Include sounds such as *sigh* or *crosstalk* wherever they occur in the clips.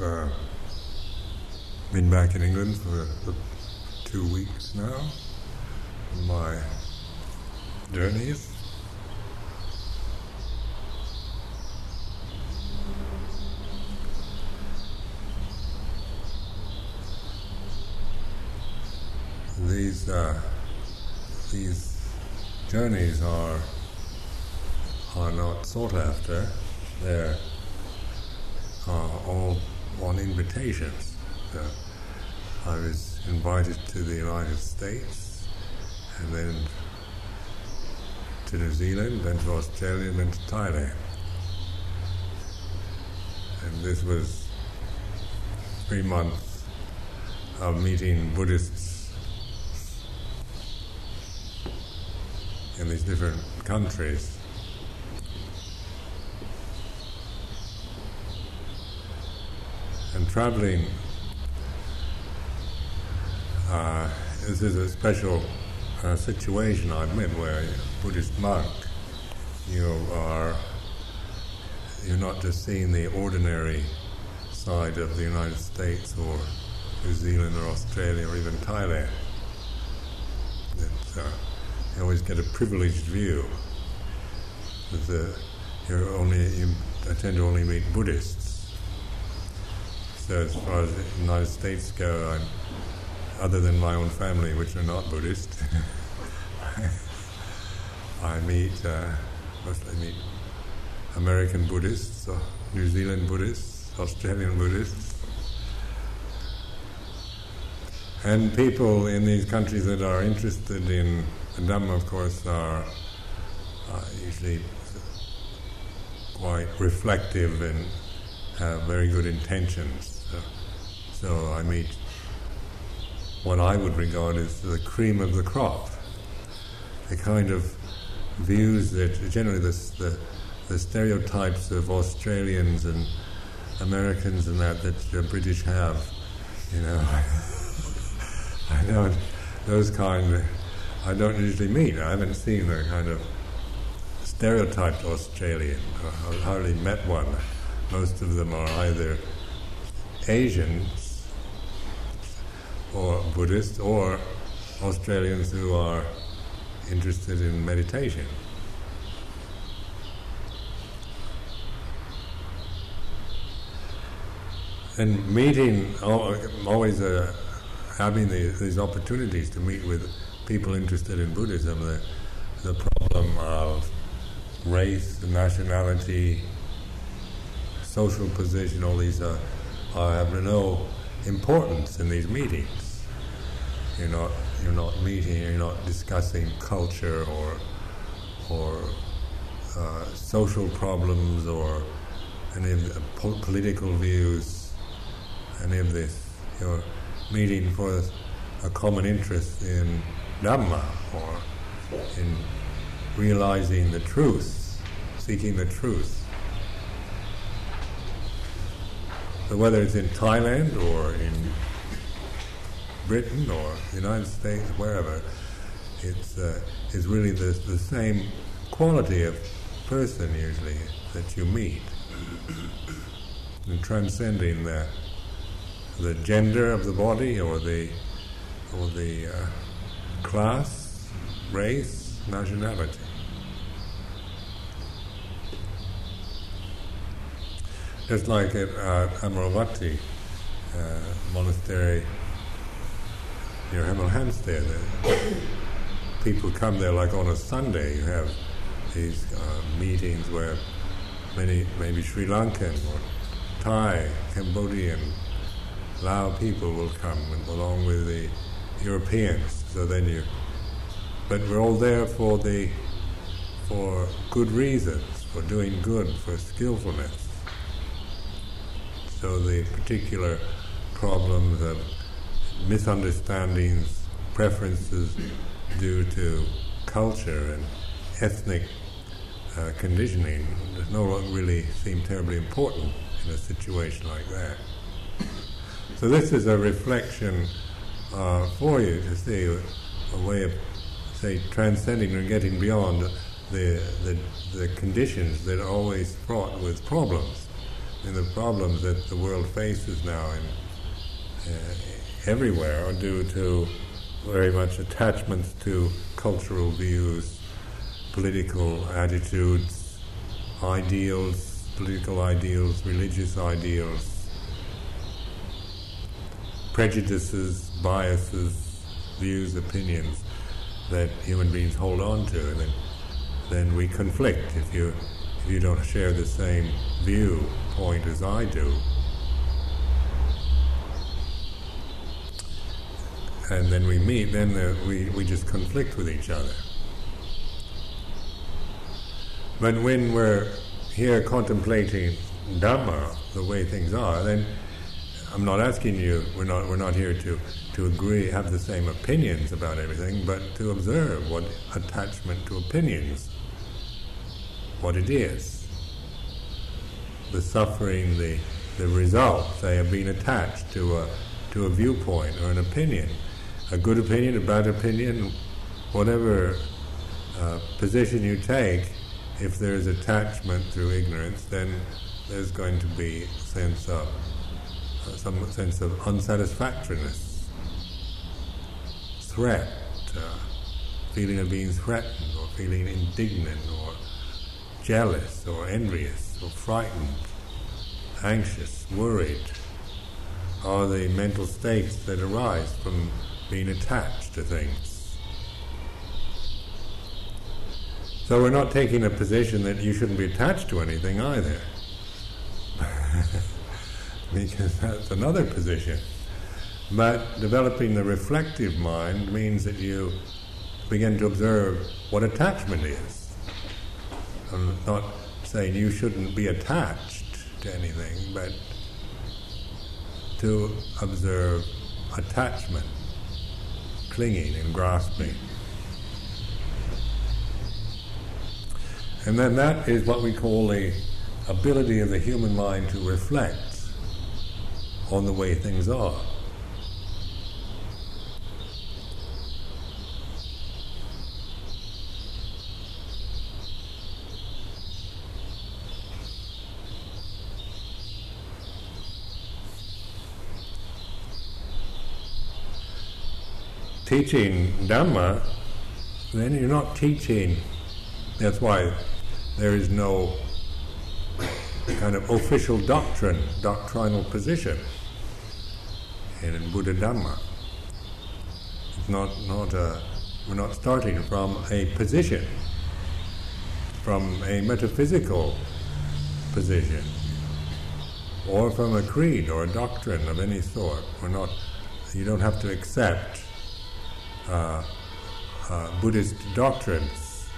Uh, been back in England for two weeks now. My journeys. These uh, these journeys are are not sought after. They're uh, all on invitations. Uh, I was invited to the United States and then to New Zealand, then to Australia, then to Thailand. And this was three months of meeting Buddhists in these different countries. Traveling, uh, this is a special uh, situation I'm in where a Buddhist monk, you are, you're not just seeing the ordinary side of the United States or New Zealand or Australia or even Thailand. It's, uh, you always get a privileged view. The, you're only, you, I tend to only meet Buddhists so as far as the United States go, I'm, other than my own family, which are not Buddhist, *laughs* I meet uh, mostly meet American Buddhists, New Zealand Buddhists, Australian Buddhists, and people in these countries that are interested in the Dhamma, of course, are uh, usually quite reflective and have very good intentions. So I meet what I would regard as the cream of the crop, the kind of views that generally the, the, the stereotypes of Australians and Americans and that that the British have, you know. *laughs* I don't, those kind, I don't usually meet. I haven't seen a kind of stereotyped Australian. I've hardly met one. Most of them are either Asians or Buddhists or Australians who are interested in meditation. And meeting, always uh, having the, these opportunities to meet with people interested in Buddhism, the, the problem of race, nationality, social position, all these uh, have no importance in these meetings. You're not you're not meeting. You're not discussing culture or or uh, social problems or any of the po- political views. Any of this. You're meeting for a common interest in Dhamma or in realizing the truth, seeking the truth. So whether it's in Thailand or in Britain or the United States, wherever, it's, uh, it's really the, the same quality of person usually that you meet. and transcending the, the gender of the body or the, or the uh, class, race, nationality. Just like at uh, Amaravati uh, monastery near Hemel Hempstead, people come there like on a Sunday. You have these uh, meetings where many, maybe Sri Lankan or Thai, Cambodian, Lao people will come along with the Europeans. So then you, but we're all there for the, for good reasons, for doing good, for skillfulness. So the particular problems of misunderstandings, preferences due to culture and ethnic uh, conditioning does no longer really seem terribly important in a situation like that. So this is a reflection uh, for you to see a, way of, say, transcending and getting beyond the, the, the conditions that are always fraught with problems and the problems that the world faces now in, uh, everywhere are due to very much attachments to cultural views, political attitudes, ideals, political ideals, religious ideals, prejudices, biases, views, opinions that human beings hold on to, and then, then we conflict if you if you don't share the same viewpoint as I do. And then we meet, then the, we, we just conflict with each other. But when we're here contemplating Dhamma, the way things are, then I'm not asking you, we're not, we're not here to, to agree, have the same opinions about everything, but to observe what attachment to opinions, what it is. The suffering, the, the result, they have been attached to a, to a viewpoint or an opinion. A good opinion, a bad opinion, whatever uh, position you take, if there is attachment through ignorance, then there's going to be sense of some sense of unsatisfactoriness, threat, uh, feeling of being threatened, or feeling indignant, or jealous, or envious, or frightened, anxious, worried, are the mental states that arise from being attached to things. So we're not taking a position that you shouldn't be attached to anything either. *laughs* because that's another position. But developing the reflective mind means that you begin to observe what attachment is. I'm not saying you shouldn't be attached to anything, but to observe attachment, clinging and grasping. And then that is what we call the ability of the human mind to reflect on the way things are. Teaching Dhamma, then you're not teaching. That's why there is no kind of official doctrine, doctrinal position in Buddha Dhamma. It's not, not a, we're not starting from a position, from a metaphysical position, or from a creed or a doctrine of any sort. We're not, you don't have to accept Buddhist doctrines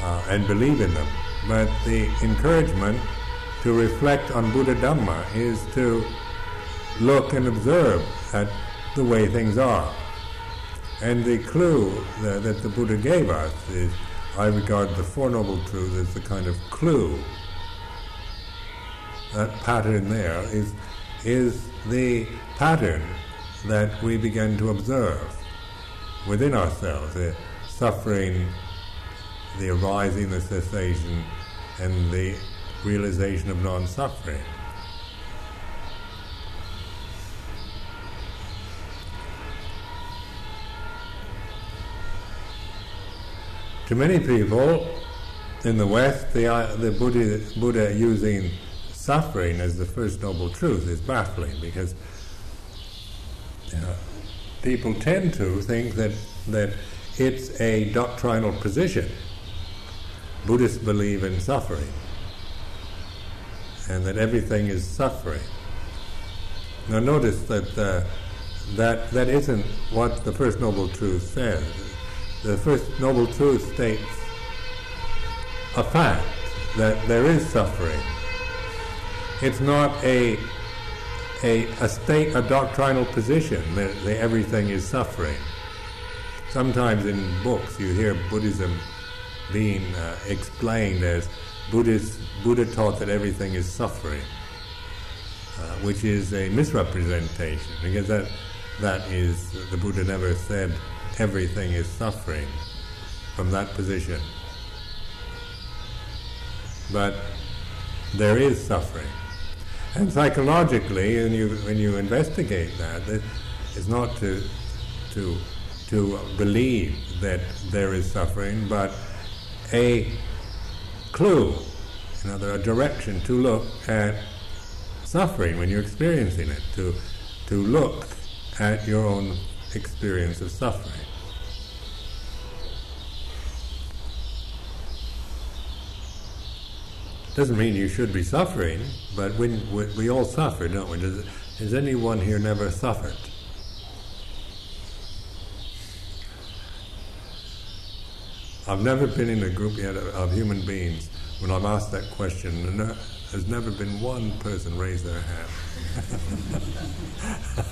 uh, and believe in them, but the encouragement to reflect on Buddha Dhamma is to look and observe at the way things are. And the clue that, that the Buddha gave us is, I regard the Four Noble Truths as the kind of clue. That pattern there is, is the pattern that we begin to observe within ourselves, the suffering, the arising, the cessation, and the realization of non-suffering. To many people in the West, the, uh, the Buddha, Buddha using suffering as the first noble truth is baffling because people tend to think that, that it's a doctrinal position. Buddhists believe in suffering and that everything is suffering. Now notice that uh, that that isn't what the first noble truth says. The first noble truth states a fact that there is suffering. It's not a a, a state, a doctrinal position that, that everything is suffering. Sometimes in books you hear Buddhism being uh, explained as Buddhist, Buddha taught that everything is suffering, uh, which is a misrepresentation because that that is the Buddha never said everything is suffering from that position. but there is suffering. And psychologically, when you, when you investigate that, it's not to, to, to believe that there is suffering, but a clue, another a direction to look at suffering when you're experiencing it, to, to look at your own experience of suffering. Doesn't mean you should be suffering, but when we, we all suffer, don't we? Does, has anyone here never suffered? I've never been in a group yet of, of human beings when I've asked that question, and there has never been one person raise their hand. *laughs*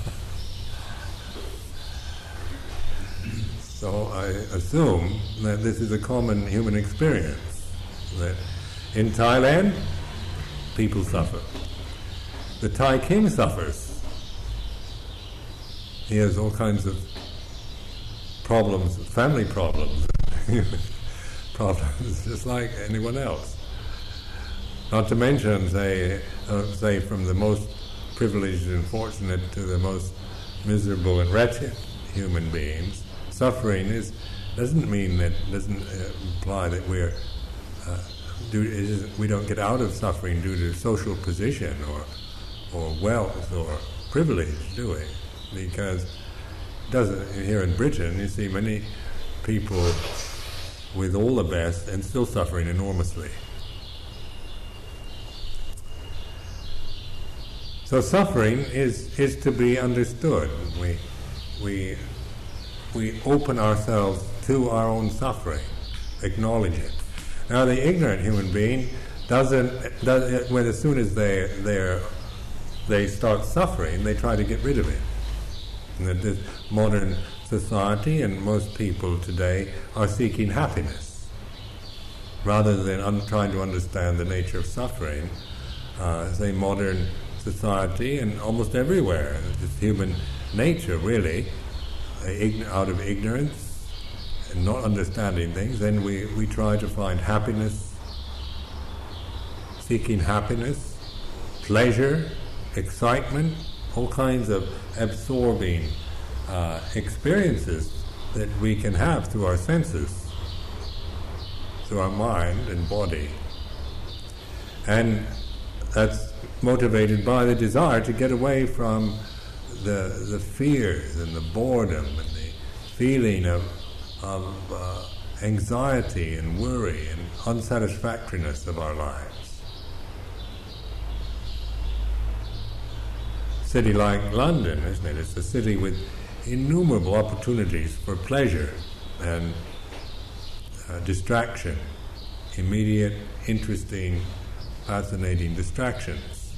so I assume that this is a common human experience that in Thailand, people suffer. The Thai king suffers. He has all kinds of problems, family problems, *laughs* problems, just like anyone else. Not to mention, say, uh, say from the most privileged and fortunate to the most miserable and wretched human beings, suffering is doesn't mean that doesn't uh, imply that we're uh, due, we don't get out of suffering due to social position or, or wealth or privilege, do we? Because doesn't here in Britain you see many people with all the best and still suffering enormously. So suffering is, is to be understood. We, we, we open ourselves to our own suffering, acknowledge it. Now, the ignorant human being doesn't, does, when as soon as they they they start suffering, they try to get rid of it. And this modern society and most people today are seeking happiness rather than trying to understand the nature of suffering. Uh, say modern society and almost everywhere, it's human nature really, out of ignorance and not understanding things, then we, we try to find happiness, seeking happiness, pleasure, excitement, all kinds of absorbing uh, experiences that we can have through our senses, through our mind and body. And that's motivated by the desire to get away from the, the fears and the boredom and the feeling of of uh, anxiety and worry and unsatisfactoriness of our lives. City like London, isn't it? It's a city with innumerable opportunities for pleasure and uh, distraction, immediate, interesting, fascinating distractions,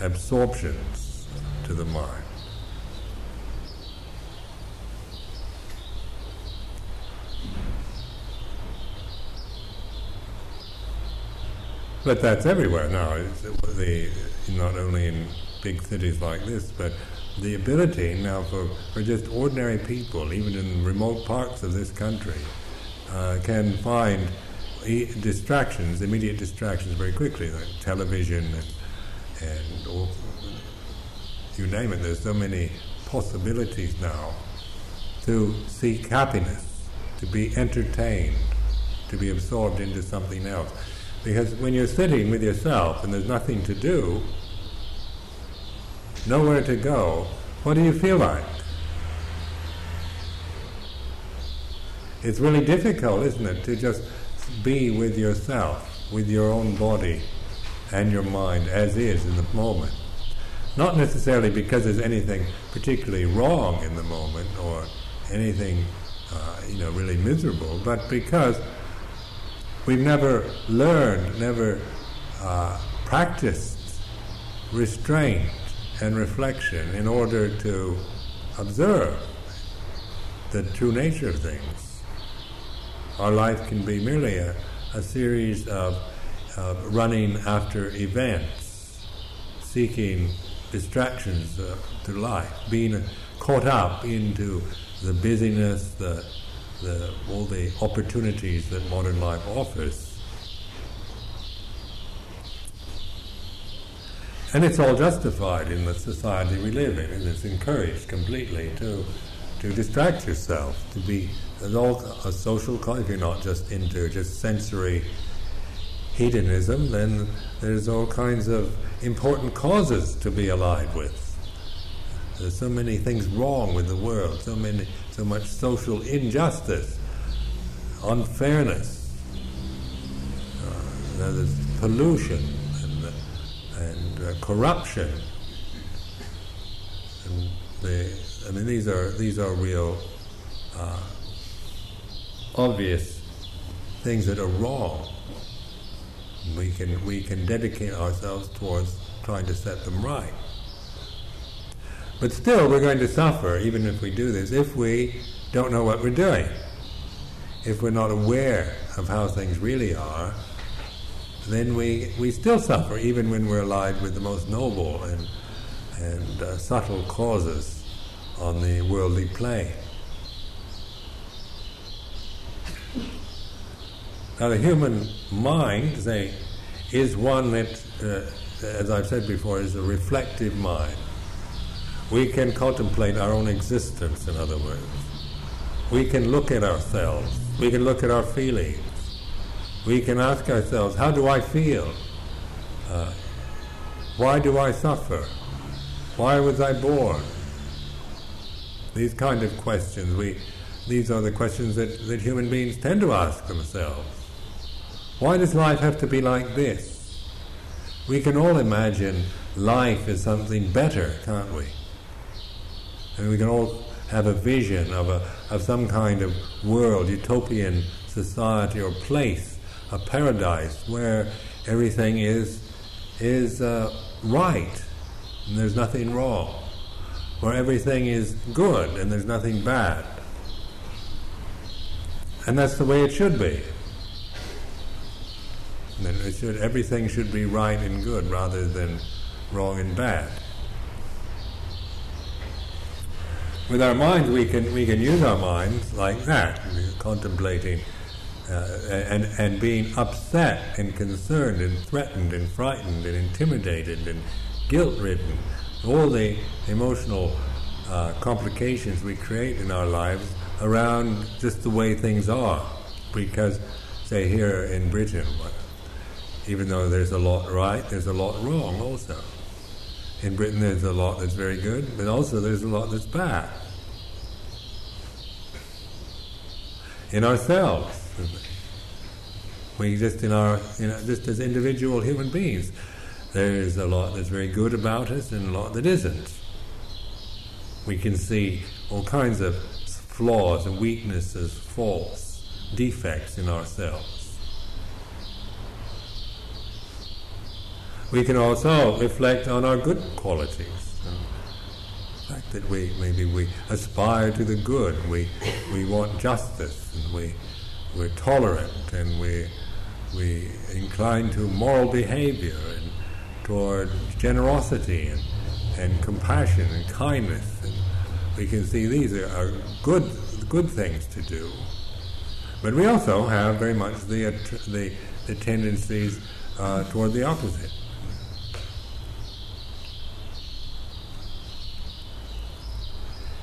absorptions to the mind. But that's everywhere now. The, not only in big cities like this, but the ability now for, for just ordinary people, even in remote parts of this country, uh, can find distractions, immediate distractions, very quickly, like television and, and all, you name it. There's so many possibilities now to seek happiness, to be entertained, to be absorbed into something else. Because when you're sitting with yourself and there's nothing to do, nowhere to go, what do you feel like? It's really difficult, isn't it, to just be with yourself, with your own body and your mind as is in the moment. Not necessarily because there's anything particularly wrong in the moment or anything, uh, you know, really miserable, but because We've never learned, never uh, practiced restraint and reflection in order to observe the true nature of things. Our life can be merely a, a series of uh, running after events, seeking distractions uh, to life, being caught up into the busyness, the the, all the opportunities that modern life offers. And it's all justified in the society we live in, and it's encouraged completely to to distract yourself, to be all, a social. If you're not just into just sensory hedonism, then there's all kinds of important causes to be alive with. There's so many things wrong with the world, so many so much social injustice, unfairness. Uh, there's pollution and, and uh, corruption. And I mean, these are these are real uh, obvious things that are wrong. We can we can dedicate ourselves towards trying to set them right. But still, we're going to suffer even if we do this if we don't know what we're doing. If we're not aware of how things really are, then we, we still suffer even when we're allied with the most noble and, and uh, subtle causes on the worldly plane. Now, the human mind, say, is one that, uh, as I've said before, is a reflective mind. We can contemplate our own existence, in other words. We can look at ourselves. We can look at our feelings. We can ask ourselves, how do I feel? Uh, why do I suffer? Why was I born? These kind of questions, we, these are the questions that, that human beings tend to ask themselves. Why does life have to be like this? We can all imagine life as something better, can't we? And we can all have a vision of, a, of some kind of world, utopian society or place, a paradise where everything is, is uh, right and there's nothing wrong, where everything is good and there's nothing bad. And that's the way it should be. And should, everything should be right and good rather than wrong and bad. With our minds, we can we can use our minds like that, contemplating uh, and and being upset and concerned and threatened and frightened and intimidated and guilt-ridden, all the emotional uh, complications we create in our lives around just the way things are, because say here in Britain, even though there's a lot right, there's a lot wrong also. In Britain, there's a lot that's very good, but also there's a lot that's bad. In ourselves, we exist in our, you know, just as individual human beings, there is a lot that's very good about us and a lot that isn't. We can see all kinds of flaws and weaknesses, faults, defects in ourselves. we can also reflect on our good qualities. Fact that we maybe we aspire to the good, we we want justice, and we we're tolerant, and we we incline to moral behavior and toward generosity and, and compassion and kindness. And we can see these are, are good good things to do. But we also have very much the the, the tendencies uh, toward the opposite.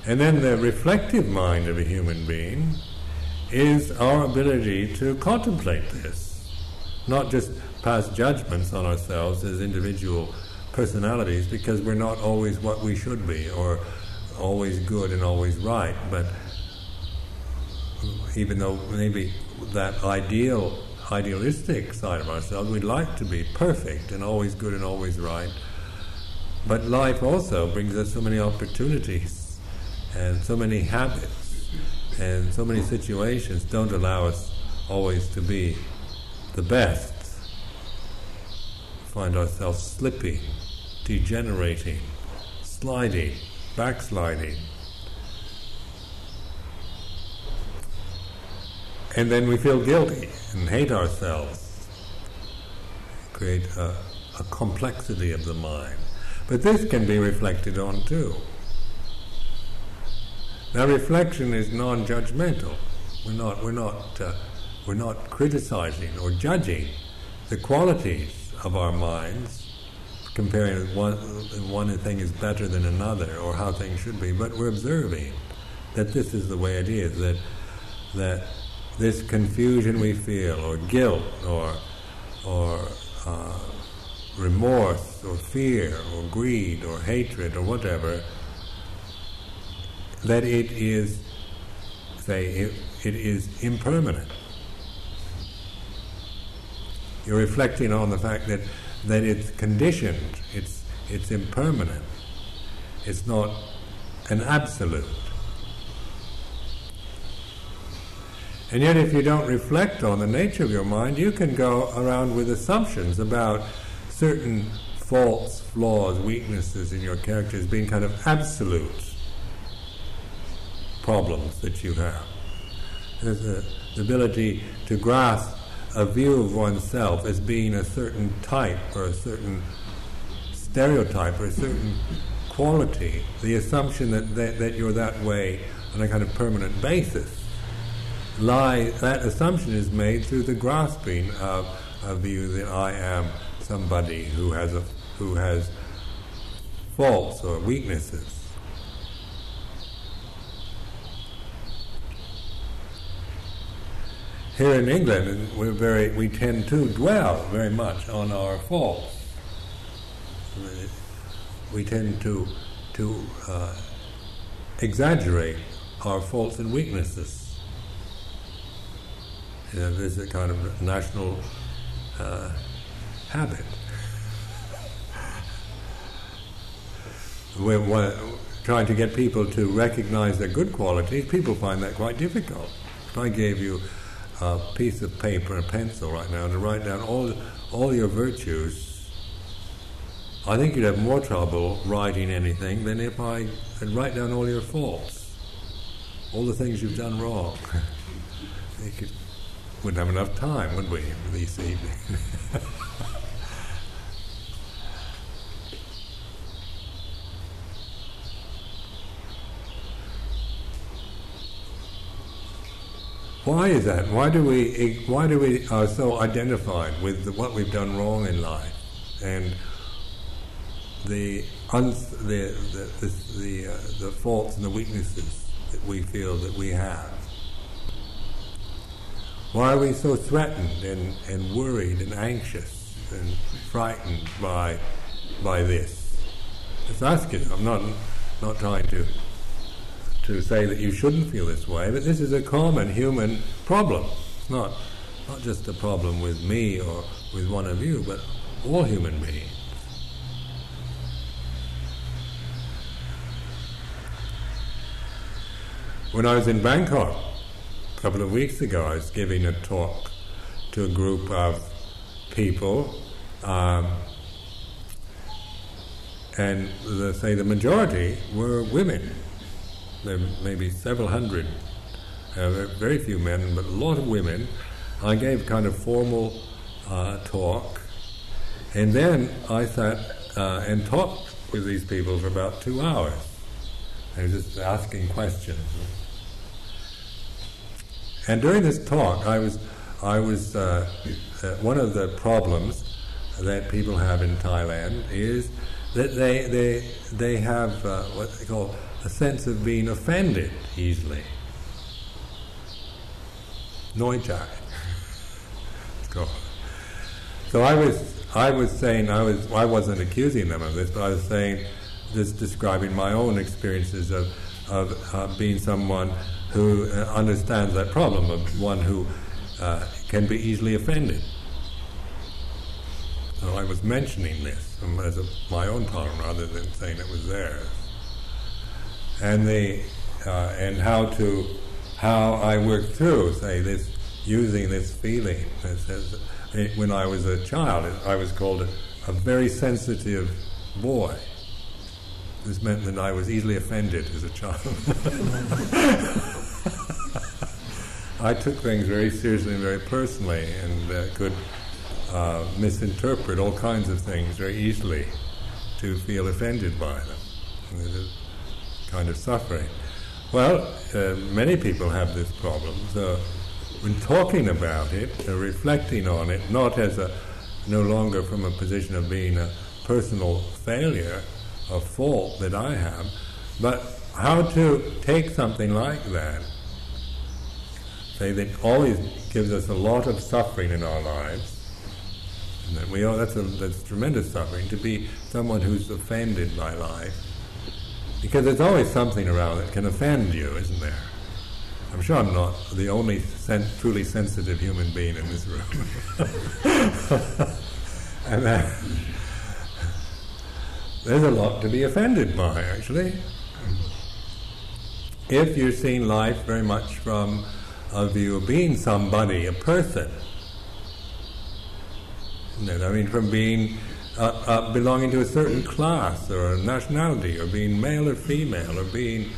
And then the reflective mind of a human being is our ability to contemplate this, not just pass judgments on ourselves as individual personalities because we're not always what we should be or always good and always right, but even though maybe that ideal, idealistic side of ourselves, we'd like to be perfect and always good and always right. But life also brings us so many opportunities and so many habits and so many situations don't allow us always to be the best. Find ourselves slipping, degenerating, sliding, backsliding. And then we feel guilty and hate ourselves, create a, a complexity of the mind. But this can be reflected on too. Now, reflection is non-judgmental. We're not, we're not, uh, we're not criticizing or judging the qualities of our minds comparing one, one thing is better than another or how things should be, but we're observing that this is the way it is, that, that this confusion we feel, or guilt, or, or uh, remorse, or fear, or greed, or hatred, or whatever, that it is, say, it, it is impermanent. You're reflecting on the fact that, that it's conditioned, it's, it's impermanent, it's not an absolute. And yet, if you don't reflect on the nature of your mind, you can go around with assumptions about certain faults, flaws, weaknesses in your character as being kind of absolute problems that you have. There's a, the ability to grasp a view of oneself as being a certain type or a certain stereotype or a certain quality, the assumption that, that, that you're that way on a kind of permanent basis lie, that assumption is made through the grasping of a view that I am somebody who has a, who has faults or weaknesses. Here in England, we're very, we tend to dwell very much on our faults. We tend to to uh, exaggerate our faults and weaknesses. You know, there's a kind of national uh, habit. We're, we're, trying to get people to recognize their good qualities. People find that quite difficult. If I gave you a piece of paper and a pencil right now to write down all all your virtues, I think you'd have more trouble writing anything than if I could write down all your faults, all the things you've done wrong. *laughs* you could wouldn't have enough time, would we, this evening? *laughs* Why is that? Why do we why do we are so identified with the, what we've done wrong in life and the uns, the the the, the, uh, the faults and the weaknesses that we feel that we have? Why are we so threatened and, and worried and anxious and frightened by, by this? Just ask it. I'm not, not trying to, to say that you shouldn't feel this way, but this is a common human problem. It's not, not just a problem with me or with one of you, but all human beings. When I was in Bangkok, a couple of weeks ago, I was giving a talk to a group of people, um, and the, say the majority were women. There may be several hundred, uh, very few men, but a lot of women. I gave kind of formal uh, talk, and then I sat uh, and talked with these people for about two hours. I was just asking questions. And during this talk, I was, I was uh, uh, one of the problems that people have in Thailand is that they, they, they have uh, what they call a sense of being offended easily. Noi chai. *laughs* So I was, I was saying, I, was, I wasn't accusing them of this, but I was saying, just describing my own experiences of, of uh, being someone who uh, understands that problem of one who uh, can be easily offended. So I was mentioning this as a, my own problem rather than saying it was theirs. And the uh, and how to how I worked through, say this, using this feeling. That says, when I was a child, I was called a, a very sensitive boy. This meant that I was easily offended as a child. *laughs* I took things very seriously and very personally and uh, could uh, misinterpret all kinds of things very easily to feel offended by them. Kind of suffering. Well, uh, many people have this problem. So when talking about it, uh, reflecting on it, not as a no longer from a position of being a, personal failure a fault that I have, but how to take something like that, say that always gives us a lot of suffering in our lives, and that we all, that's, a, that's tremendous suffering, to be someone who's offended by life, because there's always something around that can offend you, isn't there? I'm sure I'm not the only sen- truly sensitive human being in this room. *laughs* and that, there's a lot to be offended by, actually. If you're seeing life very much from a view of being somebody, a person, I mean, from being uh, uh, belonging to a certain class or nationality, or being male or female, or being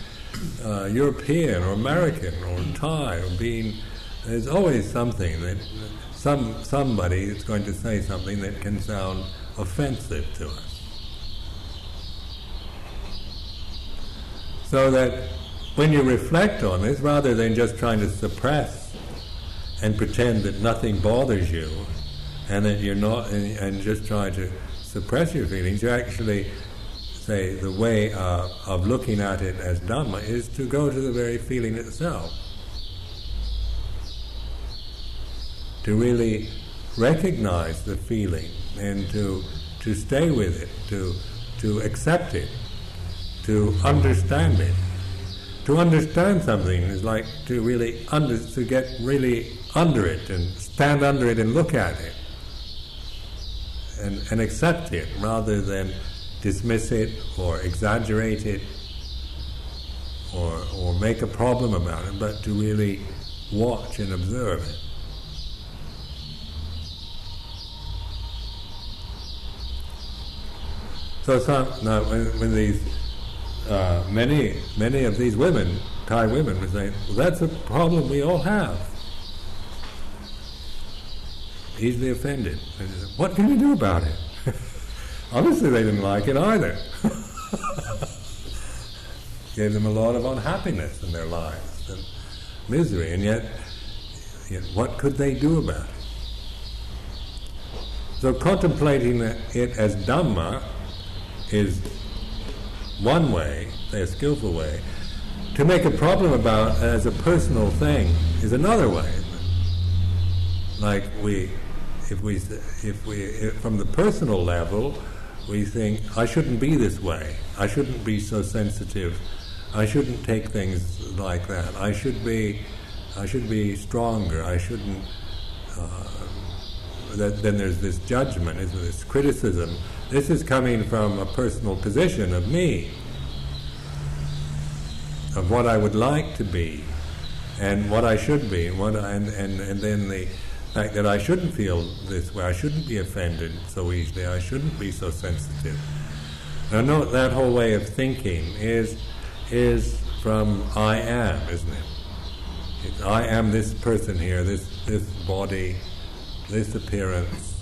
uh, European or American or Thai, or being there's always something that some somebody is going to say something that can sound offensive to us. So that when you reflect on this, rather than just trying to suppress and pretend that nothing bothers you, and that you're not, and, and just try to suppress your feelings, you actually say the way uh, of looking at it as Dhamma is to go to the very feeling itself. To really recognize the feeling and to, to stay with it, to, to accept it, to understand it. To understand something is like to really under, to get really under it and stand under it and look at it and, and accept it rather than dismiss it or exaggerate it or, or make a problem about it, but to really watch and observe it. So some, now when, when these uh, many many of these women, Thai women, were saying, "Well, that's a problem we all have." Easily offended. Said, what can you do about it? *laughs* Obviously, they didn't like it either. *laughs* Gave them a lot of unhappiness in their lives and misery, and yet, yet what could they do about it? So, contemplating it as Dhamma is one way, a skillful way. To make a problem about as a personal thing is another way. Like we, if we, if we, if from the personal level, we think, I shouldn't be this way. I shouldn't be so sensitive. I shouldn't take things like that. I should be, I should be stronger. I shouldn't. Uh, that, then there's this judgment, is this criticism. This is coming from a personal position of me, of what I would like to be, and what I should be, and what I, and, and, and then the fact that I shouldn't feel this way, I shouldn't be offended so easily, I shouldn't be so sensitive. Now, note that whole way of thinking is is from I am, isn't it? It's, I am this person here, this this body, this appearance,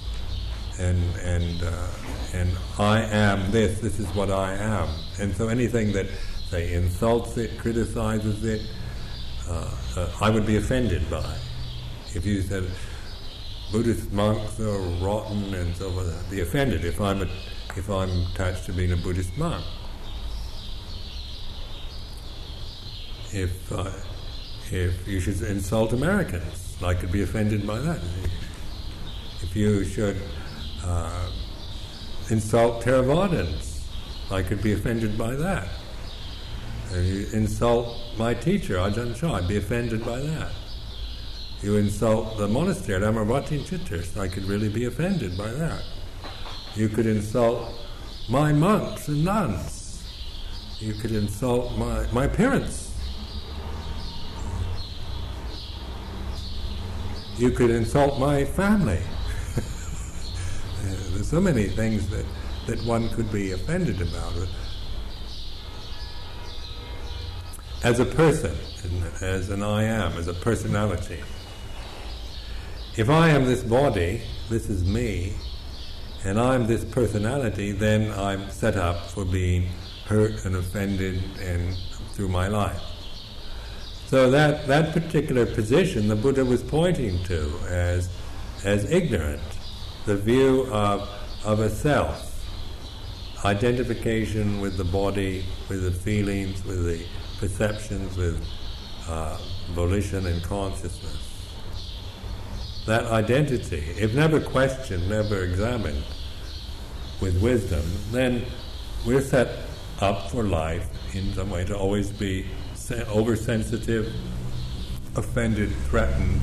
and and uh, and I am this. This is what I am. And so anything that say insults it, criticizes it, uh, uh, I would be offended by. If you said Buddhist monks are rotten and so on. Be offended if I'm a, if I'm attached to being a Buddhist monk. If uh, if you should insult Americans, I could be offended by that. If you should uh, insult Theravadins, I could be offended by that. If you insult my teacher, Ajahn Chah, I'd be offended by that you insult the monastery at Amaravati and Chithurst. I could really be offended by that. You could insult my monks and nuns. You could insult my, my parents. You could insult my family. *laughs* There's so many things that, that one could be offended about. As a person, as an I am, as a personality. If I am this body, this is me, and I'm this personality, then I'm set up for being hurt and offended and through my life. So that, that particular position the Buddha was pointing to as, as ignorant, the view of, of a self identification with the body, with the feelings, with the perceptions, with uh, volition and consciousness. That identity, if never questioned, never examined with wisdom, then we're set up for life in some way to always be oversensitive, offended, threatened,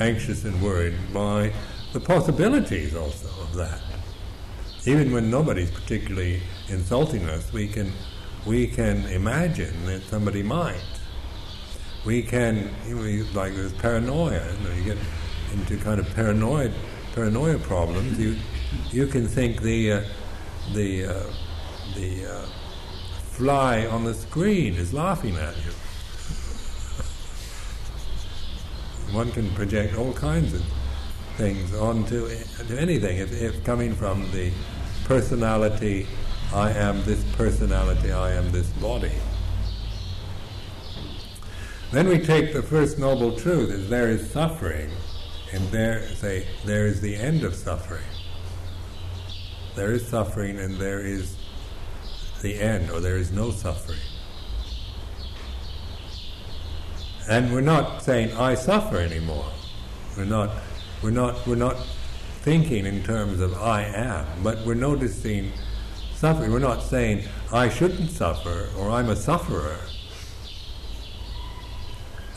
anxious, and worried by the possibilities also of that. Even when nobody's particularly insulting us, we can we can imagine that somebody might. We can, you know, like there's paranoia. You, know, you get into kind of paranoid paranoia problems. You you can think the uh, the uh, the uh, fly on the screen is laughing at you. *laughs* One can project all kinds of things onto to anything if, if coming from the personality I am this personality, I am this body. Then we take the first noble truth is there is suffering, and there say there is the end of suffering. There is suffering and there is the end, or there is no suffering. And we're not saying I suffer anymore. We're not we're not we're not thinking in terms of I am, but we're noticing suffering. We're not saying I shouldn't suffer or I'm a sufferer.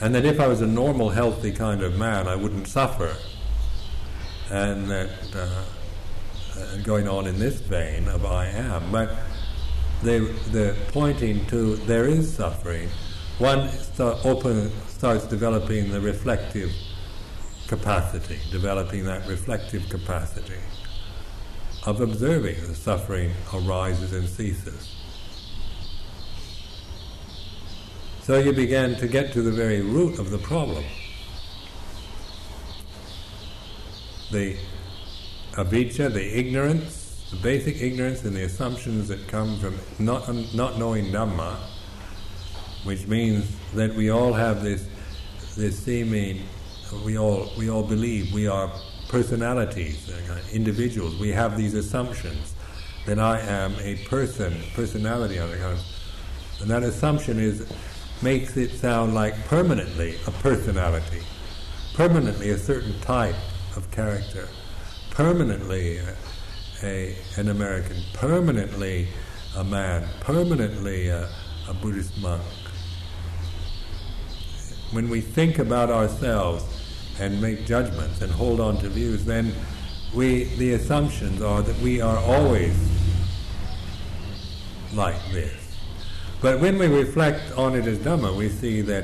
And that if I was a normal, healthy kind of man, I wouldn't suffer. And that uh, uh going on in this vein of I am. But they, they're pointing to there is suffering. One start open, starts developing the reflective capacity, developing that reflective capacity of observing the suffering arises and ceases. So you began to get to the very root of the problem. The avijja, the ignorance, the basic ignorance and the assumptions that come from not, not knowing Dhamma, which means that we all have this, this seeming, we all, we all believe we are personalities, uh, individuals. We have these assumptions that I am a person, personality and that assumption is makes it sound like permanently a personality, permanently a certain type of character, permanently a, a an American, permanently a man, permanently a, a Buddhist monk. When we think about ourselves and make judgments and hold on to views, then we the assumptions are that we are always like this. But when we reflect on it as Dhamma, we see that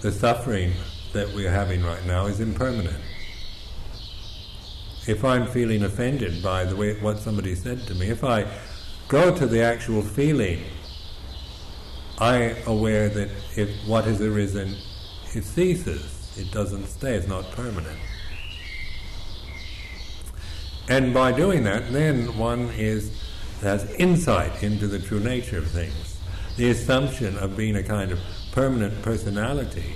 the suffering that we're having right now is impermanent. If I'm feeling offended by the way what somebody said to me, if I go to the actual feeling, I aware that if what has arisen, it ceases. It doesn't stay, it's not permanent. And by doing that, then one is has insight into the true nature of things. The assumption of being a kind of permanent personality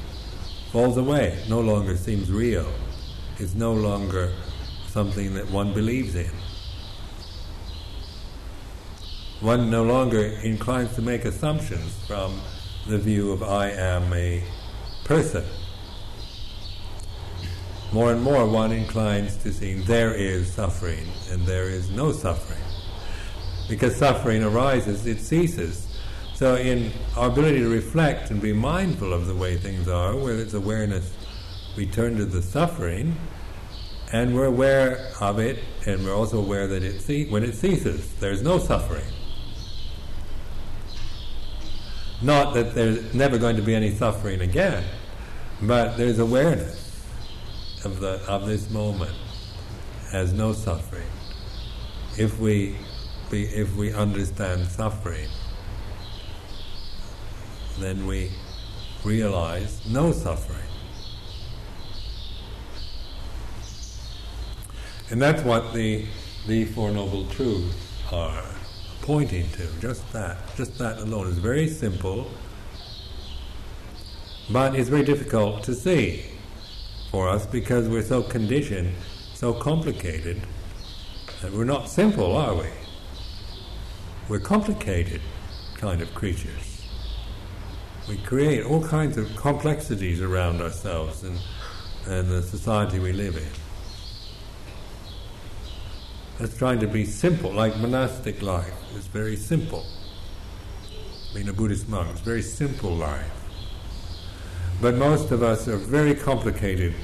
falls away, no longer seems real. It's no longer something that one believes in. One no longer inclines to make assumptions from the view of I am a person more and more one inclines to seeing there is suffering and there is no suffering. Because suffering arises, it ceases. So, in our ability to reflect and be mindful of the way things are, where there's awareness, we turn to the suffering, and we're aware of it, and we're also aware that it ce- when it ceases, there's no suffering. Not that there's never going to be any suffering again, but there's awareness of, the, of this moment as no suffering. If we, we, if we understand suffering, then we realize no suffering. And that's what the, the Four Noble Truths are pointing to, just that. Just that alone is very simple, but it's very difficult to see for us because we're so conditioned, so complicated, that we're not simple, are we? we're complicated kind of creatures. We create all kinds of complexities around ourselves and, and the society we live in. That's trying to be simple, like monastic life is very simple. Being a Buddhist monk is very simple life. But most of us are very complicated.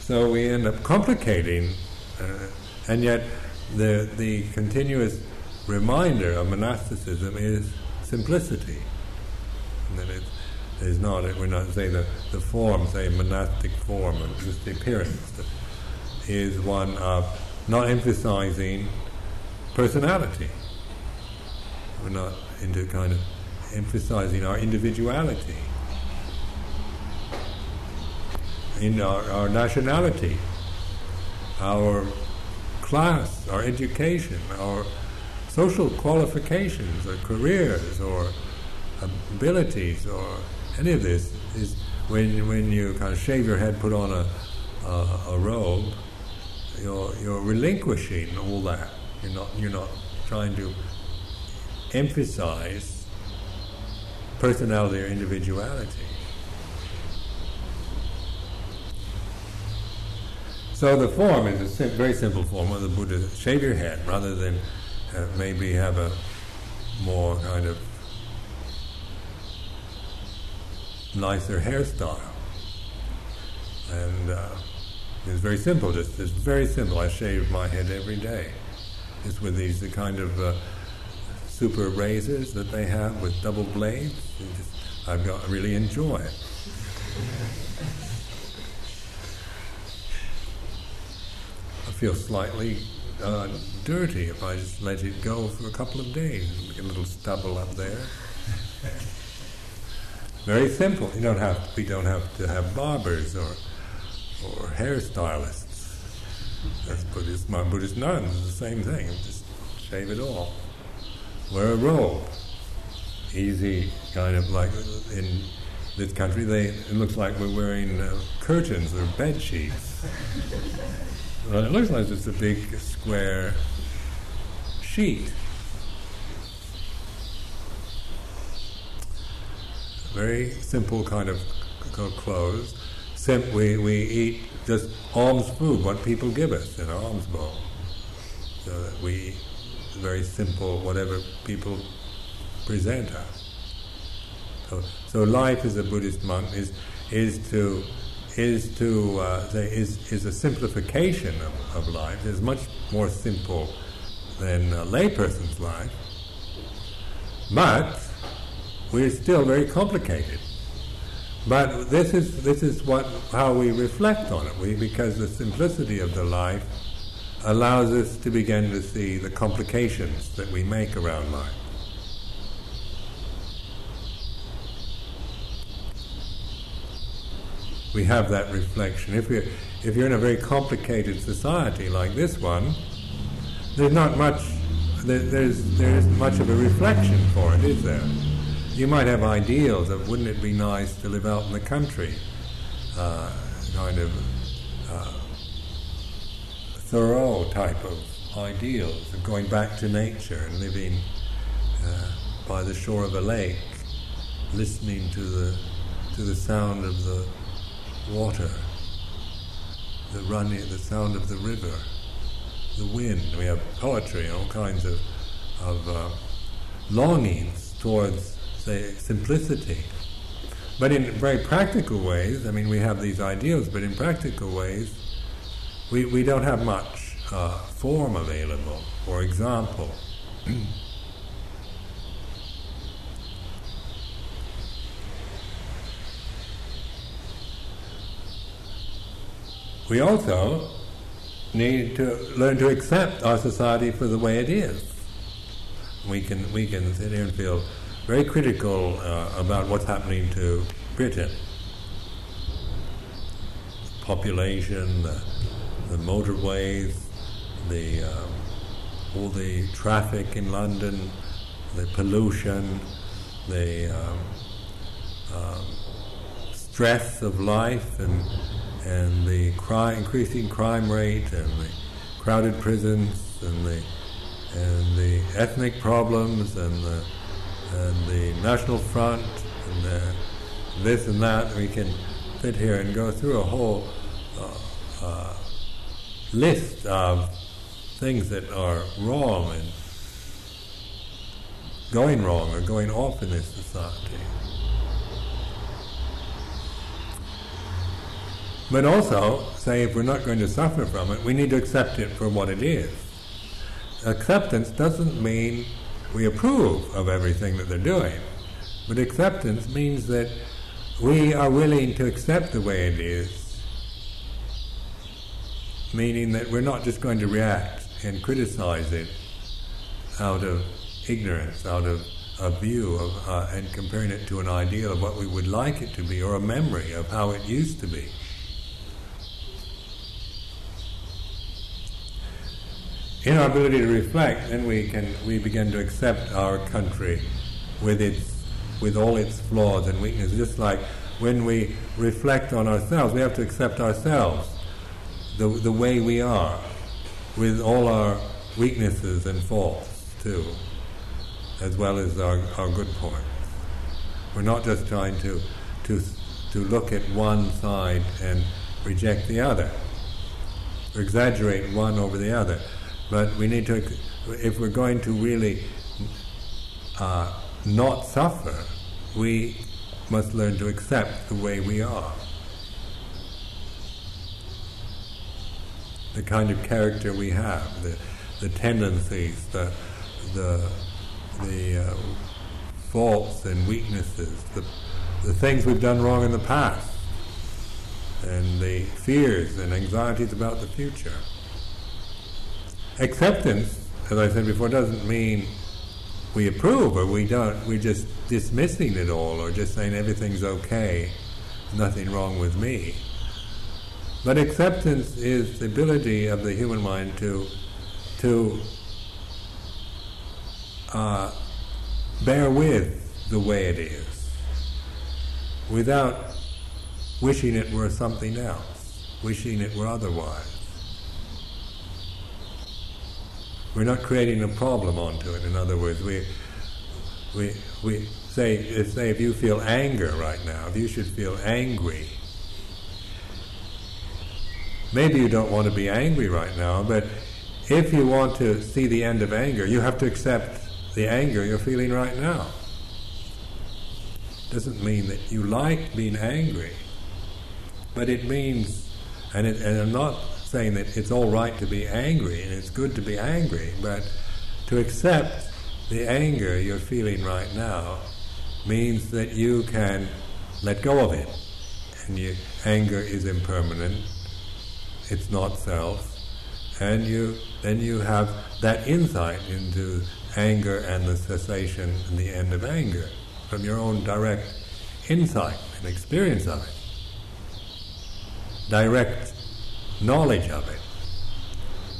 So we end up complicating, uh, and yet the, the continuous reminder of monasticism is simplicity. And that it is not, we're not saying the, the form, say monastic form, or just the appearance, is one of not emphasizing personality. We're not into kind of emphasizing our individuality, in our, our nationality, our class, our education, our social qualifications, or careers, or abilities, or any of this is when when you kind of shave your head, put on a a, a robe, you're you're relinquishing all that. You're not you're not trying to emphasize personality or individuality. So the form is a very simple form of the Buddha. Shave your head rather than uh, maybe have a more kind of nicer hairstyle. And uh, it's very simple. Just it's very simple. I shave my head every day. Just with these the kind of uh, super razors that they have with double blades. Just, I've got I really enjoy it. I feel slightly uh, dirty if I just let it go for a couple of days. A little stubble up there. Very simple. You don't have. We don't have to have barbers or or hairstylists. That's Buddhist. My Buddhist nuns the same thing. Just shave it all. Wear a robe. Easy, kind of like in this country. They it looks like we're wearing uh, curtains or bed sheets. Well, it looks like just a big square sheet. Very simple kind of clothes. We, we eat just alms food, what people give us in our alms bowl. So that we very simple, whatever people present us. So, so life as a Buddhist monk is, is to is to uh, is, is a simplification of, of life. It's much more simple than a layperson's life, but we're still very complicated. But this is this is what how we reflect on it. We because the simplicity of the life allows us to begin to see the complications that we make around life. We have that reflection. If you're, if you're in a very complicated society like this one, there's not much, there, there's, there isn't much of a reflection for it, is there? You might have ideals of wouldn't it be nice to live out in the country, uh, kind of uh, Thoreau type of ideals of going back to nature and living uh, by the shore of a lake, listening to the to the sound of the water, the running, the sound of the river, the wind. We have poetry and all kinds of of uh, longings towards, say, simplicity. But in very practical ways, I mean, we have these ideals, but in practical ways, we, we don't have much uh, form available. For example, *clears throat* we also need to learn to accept our society for the way it is. We can we can sit here and feel very critical uh, about what's happening to Britain, population, the, the motorways, the um, all the traffic in London, the pollution, the um, um, stress of life, and and the increasing crime rate, and the crowded prisons and the and the ethnic problems and the and the National Front and the this and that. We can sit here and go through a whole uh, uh, list of things that are wrong and going wrong or going off in this society. But also, say if we're not going to suffer from it, we need to accept it for what it is. Acceptance doesn't mean we approve of everything that they're doing, but acceptance means that we are willing to accept the way it is, meaning that we're not just going to react and criticize it out of ignorance, out of a view of, uh, and comparing it to an ideal of what we would like it to be or a memory of how it used to be. In our ability to reflect, then we can we begin to accept our country with its with all its flaws and weaknesses. Just like when we reflect on ourselves, we have to accept ourselves, the the way we are, with all our weaknesses and faults too, as well as our, our good points. We're not just trying to to to look at one side and reject the other, or exaggerate one over the other. But we need to, if we're going to really uh, not suffer, we must learn to accept the way we are. The kind of character we have, the, the tendencies, the, the, the uh, faults and weaknesses, the, the things we've done wrong in the past, and the fears and anxieties about the future. Acceptance, as I said before, doesn't mean we approve or we don't. We're just dismissing it all or just saying everything's okay, nothing wrong with me. But acceptance is the ability of the human mind to to uh, bear with the way it is, without wishing it were something else, wishing it were otherwise. We're not creating a problem onto it. In other words, we, we, we say, say if you feel anger right now, if you should feel angry, maybe you don't want to be angry right now, but if you want to see the end of anger, you have to accept the anger you're feeling right now. Doesn't mean that you like being angry, but it means, and, it, and I'm not saying that it's all right to be angry and it's good to be angry, but to accept the anger you're feeling right now means that you can let go of it. And you, anger is impermanent, it's not self, and you then you have that insight into anger and the cessation and the end of anger from your own direct insight and experience of it. Direct knowledge of it.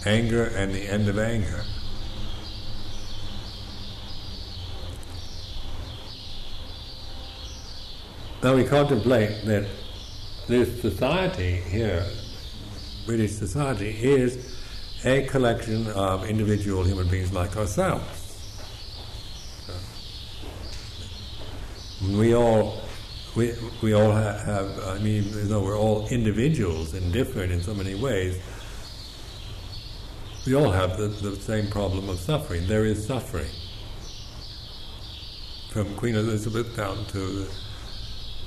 Anger and the end of anger. Now we contemplate that this society here, British society, is a collection of individual human beings like ourselves. We all we, we all have, have, I mean, though we're all individuals and different in so many ways, we all have the, the same problem of suffering. There is suffering. From Queen Elizabeth down to,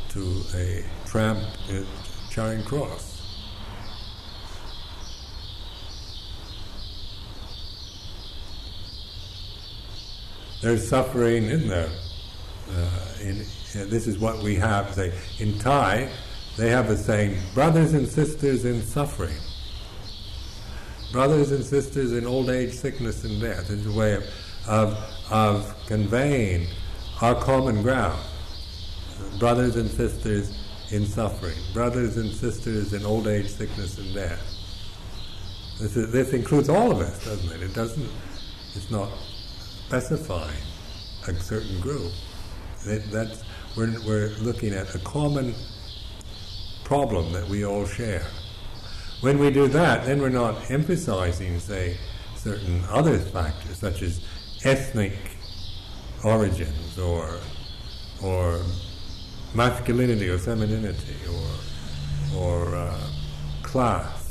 to a tramp at Charing Cross. There's suffering in there. Uh, in, this is what we have. Say in Thai, they have a saying: "Brothers and sisters in suffering." Brothers and sisters in old age, sickness, and death is a way of, of, of conveying our common ground. Brothers and sisters in suffering. Brothers and sisters in old age, sickness, and death. This, is, this includes all of us, doesn't it? It doesn't. It's not specifying a certain group. It, that's we're, we're looking at a common problem that we all share. when we do that, then we're not emphasizing, say, certain other factors such as ethnic origins or or masculinity or femininity or or uh, class,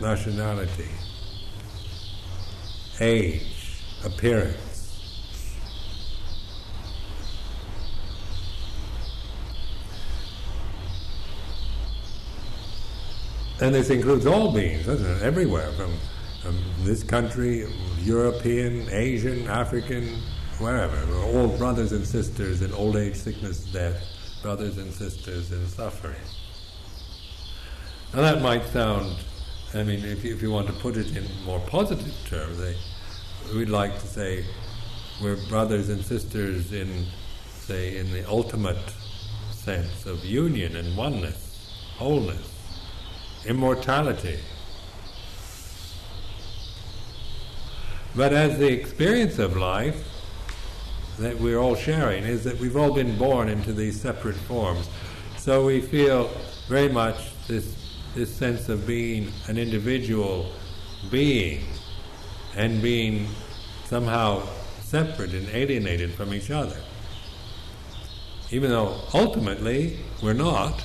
nationality, age, appearance. And this includes all beings, doesn't it? Everywhere, from, this country, European, Asian, African, wherever. We're all brothers and sisters in old age, sickness, death, brothers and sisters in suffering. Now that might sound, I mean, if you, if you want to put it in more positive terms, they, we'd like to say we're brothers and sisters in, say, in the ultimate sense of union and oneness, wholeness immortality. But as the experience of life that we're all sharing is that we've all been born into these separate forms. So we feel very much this, this sense of being an individual being and being somehow separate and alienated from each other. Even though ultimately we're not,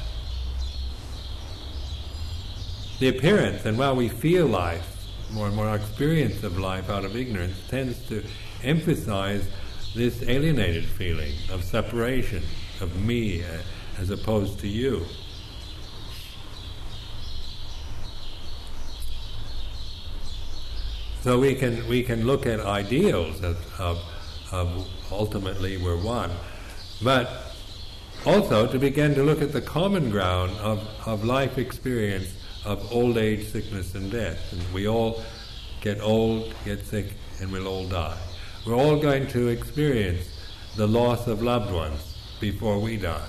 the appearance and while we feel life, more and more our experience of life out of ignorance tends to emphasize this alienated feeling of separation, of me uh, as opposed to you. So we can we can look at ideals of, of, of ultimately we're one, but also to begin to look at the common ground of, of life experience of old age, sickness, and death. And we all get old, get sick, and we'll all die. We're all going to experience the loss of loved ones before we die.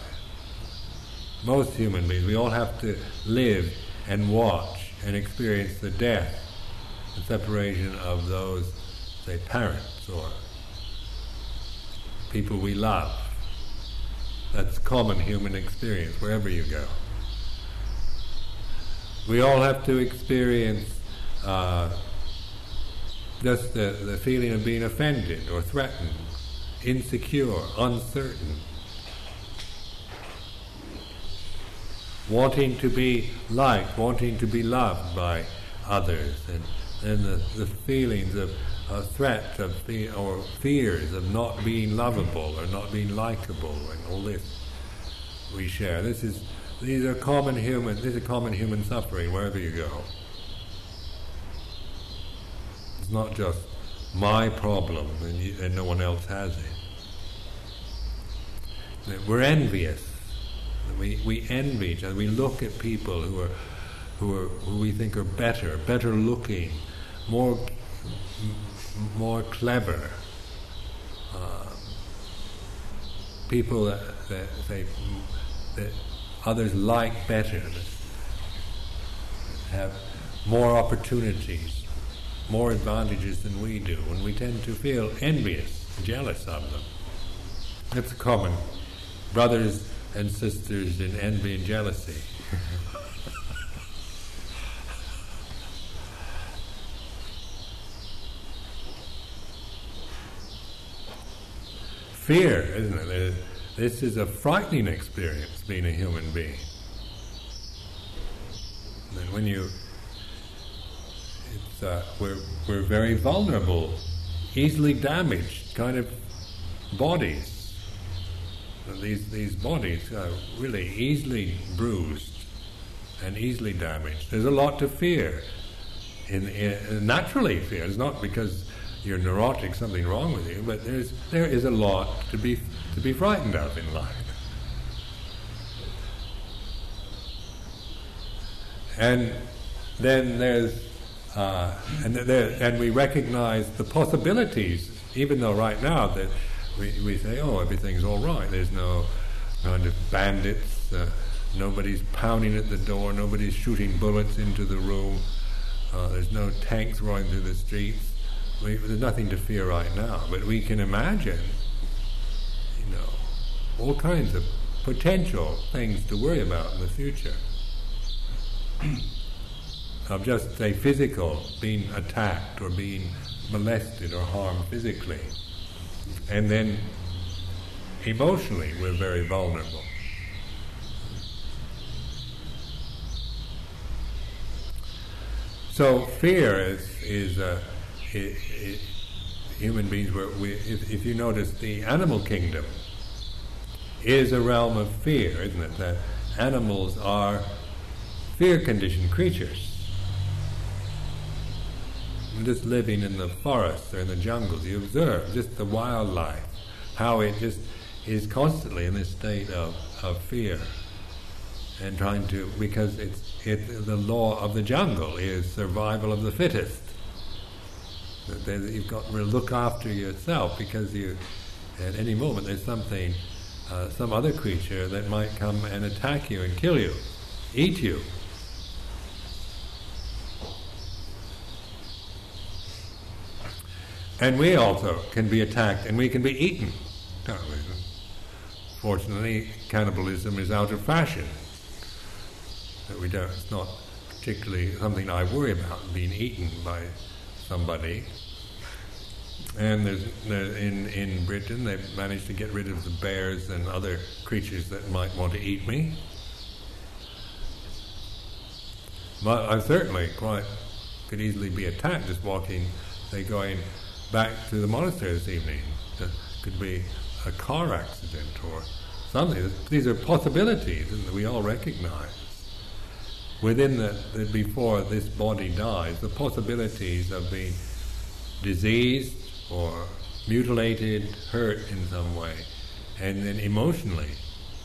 Most human beings, we all have to live and watch and experience the death, the separation of those, say, parents or people we love. That's common human experience wherever you go. We all have to experience uh, just the, the feeling of being offended or threatened, insecure, uncertain, wanting to be liked, wanting to be loved by others, and then the, the feelings of a threat of fe- or fears of not being lovable or not being likable, and all this we share. This is these are common human. This is common human suffering wherever you go. It's not just my problem and, you, and no one else has it. We're envious. We, we envy each other. We look at people who are, who are who we think are better, better looking, more more clever. Uh, people that, that that others like better, have more opportunities, more advantages than we do, and we tend to feel envious, jealous of them. That's common. Brothers and sisters in envy and jealousy. *laughs* Fear, isn't it? This is a frightening experience, being a human being. And when you, it's, uh, we're, we're very vulnerable, easily damaged kind of bodies. These, these bodies are really easily bruised and easily damaged. There's a lot to fear. In, in, naturally fear. It's not because you're neurotic, something wrong with you, but there's, there is a lot to be to be frightened of in life. And then there's, uh, and, there, and we recognize the possibilities, even though right now that we, we say, oh, everything's all right. There's no kind of bandits, uh, nobody's pounding at the door, nobody's shooting bullets into the room, uh, there's no tanks rolling through the streets. We, there's nothing to fear right now, but we can imagine you know, all kinds of potential things to worry about in the future. *clears throat* of just say physical, being attacked or being molested or harmed physically. And then emotionally we're very vulnerable. So fear is is uh, it, human beings were we, if, if you notice the animal kingdom is a realm of fear, isn't it? That animals are fear conditioned creatures. Just living in the forests or in the jungles, you observe just the wildlife, how it just is constantly in this state of, of fear and trying to, because it's it, the law of the jungle is survival of the fittest. You've got to look after yourself because you, at any moment, there's something, uh, some other creature that might come and attack you and kill you, eat you. And we also can be attacked and we can be eaten. Fortunately, cannibalism is out of fashion. We don't, it's not particularly something I worry about being eaten by somebody. And there's, in, in Britain, they've managed to get rid of the bears and other creatures that might want to eat me. But I certainly quite could easily be attacked just walking, say, going back to the monastery this evening. It could be a car accident or something. These are possibilities that we all recognize. Within the, the, before this body dies, the possibilities of being diseased or mutilated, hurt in some way, and then emotionally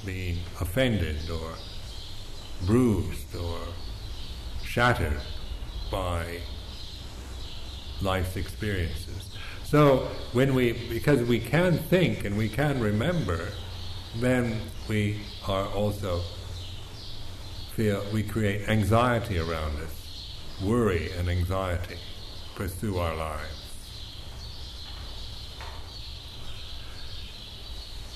being offended or bruised or shattered by life's experiences. So when we, because we can think and we can remember, then we are also feel, we create anxiety around us, worry and anxiety pursue our lives.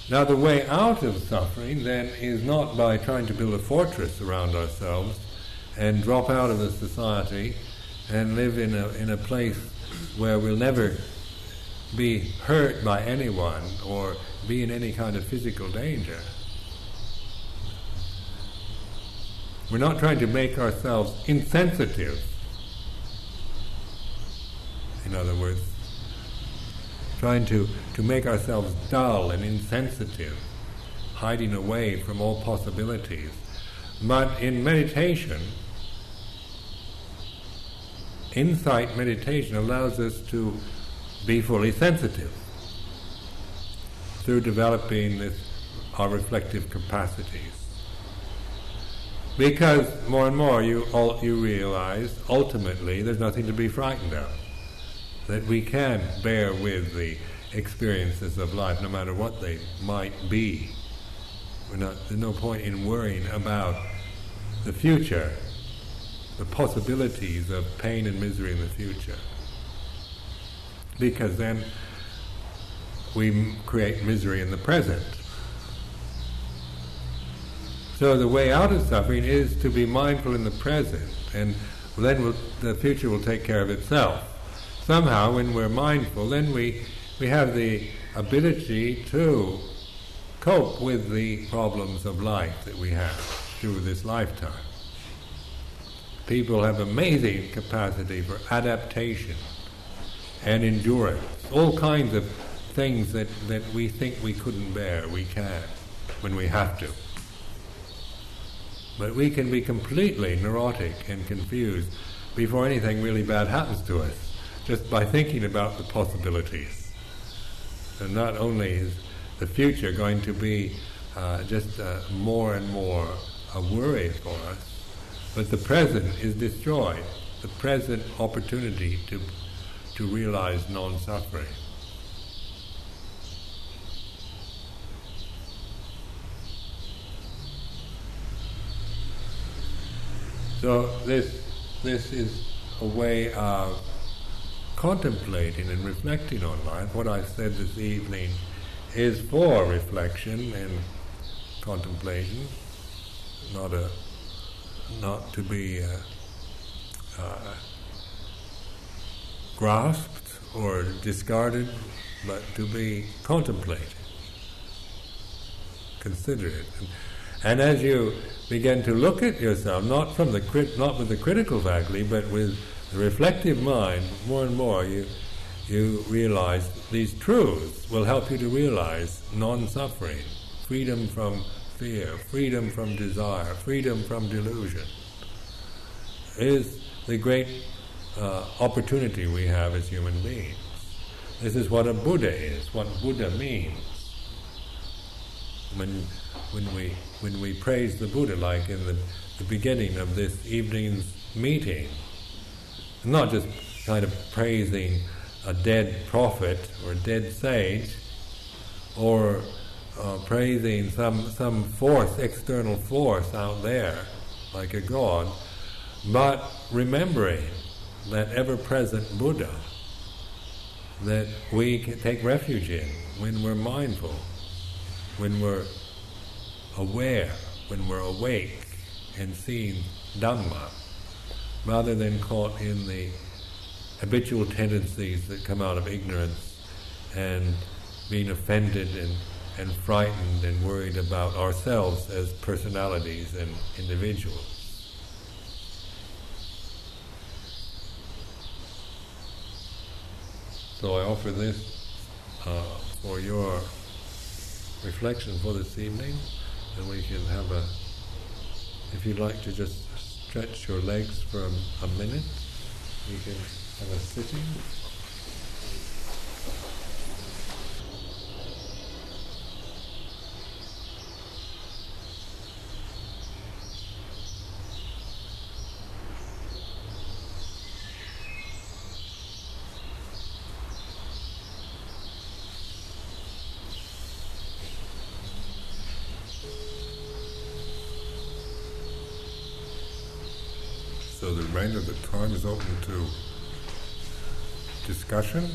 Now, the way out of suffering then is not by trying to build a fortress around ourselves and drop out of the society and live in a, in a place where we'll never be hurt by anyone or be in any kind of physical danger. We're not trying to make ourselves insensitive. In other words, trying to, to make ourselves dull and insensitive, hiding away from all possibilities. But in meditation, insight meditation allows us to be fully sensitive through developing this, our reflective capacities. Because more and more you, you realize ultimately there's nothing to be frightened of. That we can bear with the experiences of life no matter what they might be. Not, there's no point in worrying about the future, the possibilities of pain and misery in the future because then we create misery in the present. So the way out of suffering is to be mindful in the present, and then we'll, the future will take care of itself. Somehow, when we're mindful, then we, we have the ability to cope with the problems of life that we have through this lifetime. People have amazing capacity for adaptation and endurance. All kinds of things that, that we think we couldn't bear, we can when we have to. But we can be completely neurotic and confused before anything really bad happens to us, just by thinking about the possibilities. And not only is the future going to be uh, just uh, more and more a worry for us, but the present is destroyed. The present opportunity to to realize non-suffering. So this this is a way of contemplating and reflecting on life. What I said this evening is for reflection and contemplation, not a not to be uh, uh, grasped or discarded, but to be contemplated, considered. And, as you begin to look at yourself, not from the crit- not with the critical faculty, but with the reflective mind, more and more you you realize these truths will help you to realize non-suffering, freedom from fear, freedom from desire, freedom from delusion. Is the great uh, opportunity we have as human beings. This is what a Buddha is, what Buddha means. When, when, we, when we praise the Buddha, like in the, the beginning of this evening's meeting, not just kind of praising a dead prophet or a dead sage, or uh, praising some some force, external force out there, like a god, but remembering that ever-present Buddha that we can take refuge in when we're mindful, when we're aware, when we're awake and seeing Dhamma, rather than caught in the habitual tendencies that come out of ignorance and being offended and, and frightened and worried about ourselves as personalities and individuals. So I offer this uh, for your reflection for this evening, and we can have a, if you'd like to just stretch your legs for a, a minute, you can have a sitting. Of the time is open to discussion.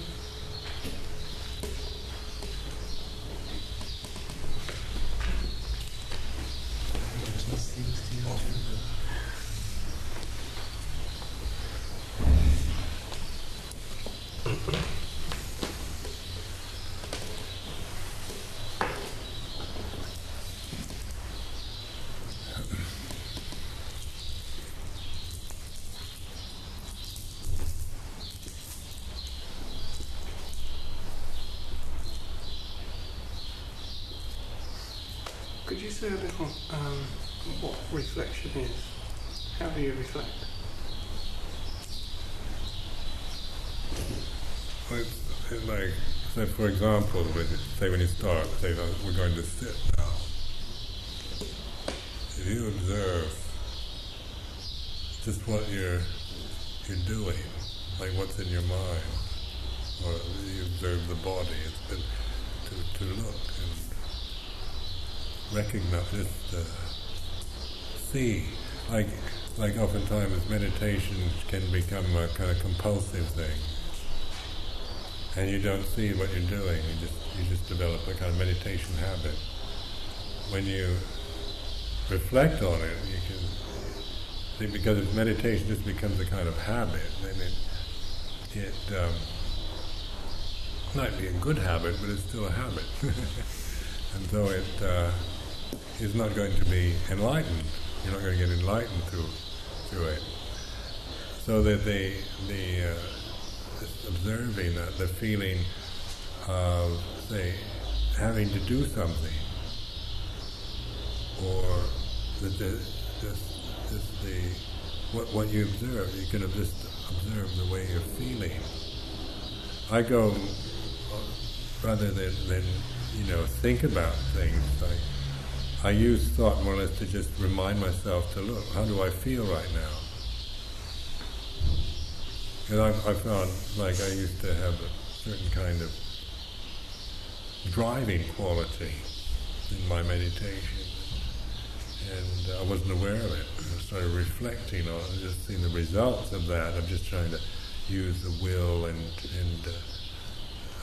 Could you say a bit on um, what reflection is? How do you reflect? Well, it's, it's like, say for example, say when you start, say that we're going to sit now. If you observe just what you're you're doing, like what's in your mind, or you observe the body, it's been to, to look and recognize, just uh, see, like like oftentimes meditation can become a kind of compulsive thing and you don't see what you're doing. You just you just develop a kind of meditation habit. When you reflect on it, you can see because it's meditation just becomes a kind of habit, and it it um, might be a good habit, but it's still a habit, *laughs* and so it uh, is not going to be enlightened. You're not going to get enlightened through through it. So that the the uh, observing uh, the feeling of, say, having to do something, or the, just, just the what what you observe, you can just observe the way you're feeling. I go uh, rather than, than you know think about things. I I use thought more or less to just remind myself to look. How do I feel right now? And I, I found, like, I used to have a certain kind of driving quality in my meditation, and I wasn't aware of it. I started reflecting on it, just seeing the results of that. I'm just trying to use the will, and and uh,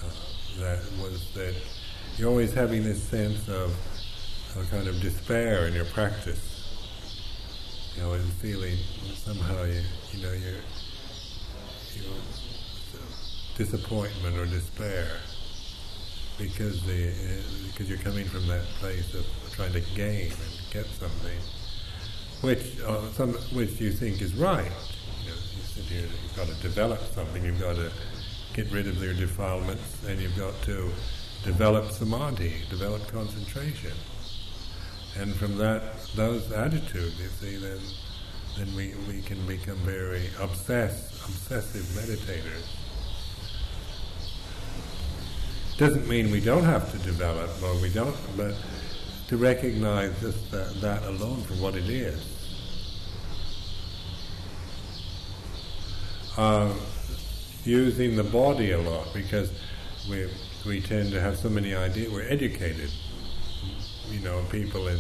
uh, that was that you're always having this sense of a kind of despair in your practice. you know, and feeling somehow you, you know, you're, you know, disappointment or despair because the uh, because you're coming from that place of trying to gain and get something, which uh, some which you think is right. You know, you sit here, you've got to develop something, you've got to get rid of your defilements, and you've got to develop samadhi, develop concentration. And from that, those attitudes, you see, then then we, we can become very obsessed, obsessive meditators. Doesn't mean we don't have to develop, or we don't, but to recognize just that, that alone for what it is. Uh, using the body a lot because we we tend to have so many ideas. We're educated, you know, people in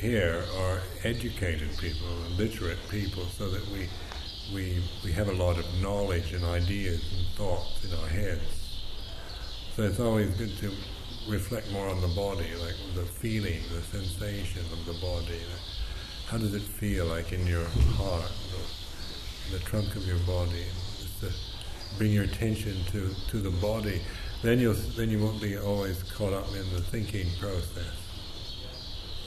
here are educated people, literate people, so that we we we have a lot of knowledge and ideas and thoughts in our heads. So it's always good to reflect more on the body, like the feeling, the sensation of the body. How does it feel like in your heart, the, the trunk of your body? Just to bring your attention to, to the body. Then you'll then you won't be always caught up in the thinking process.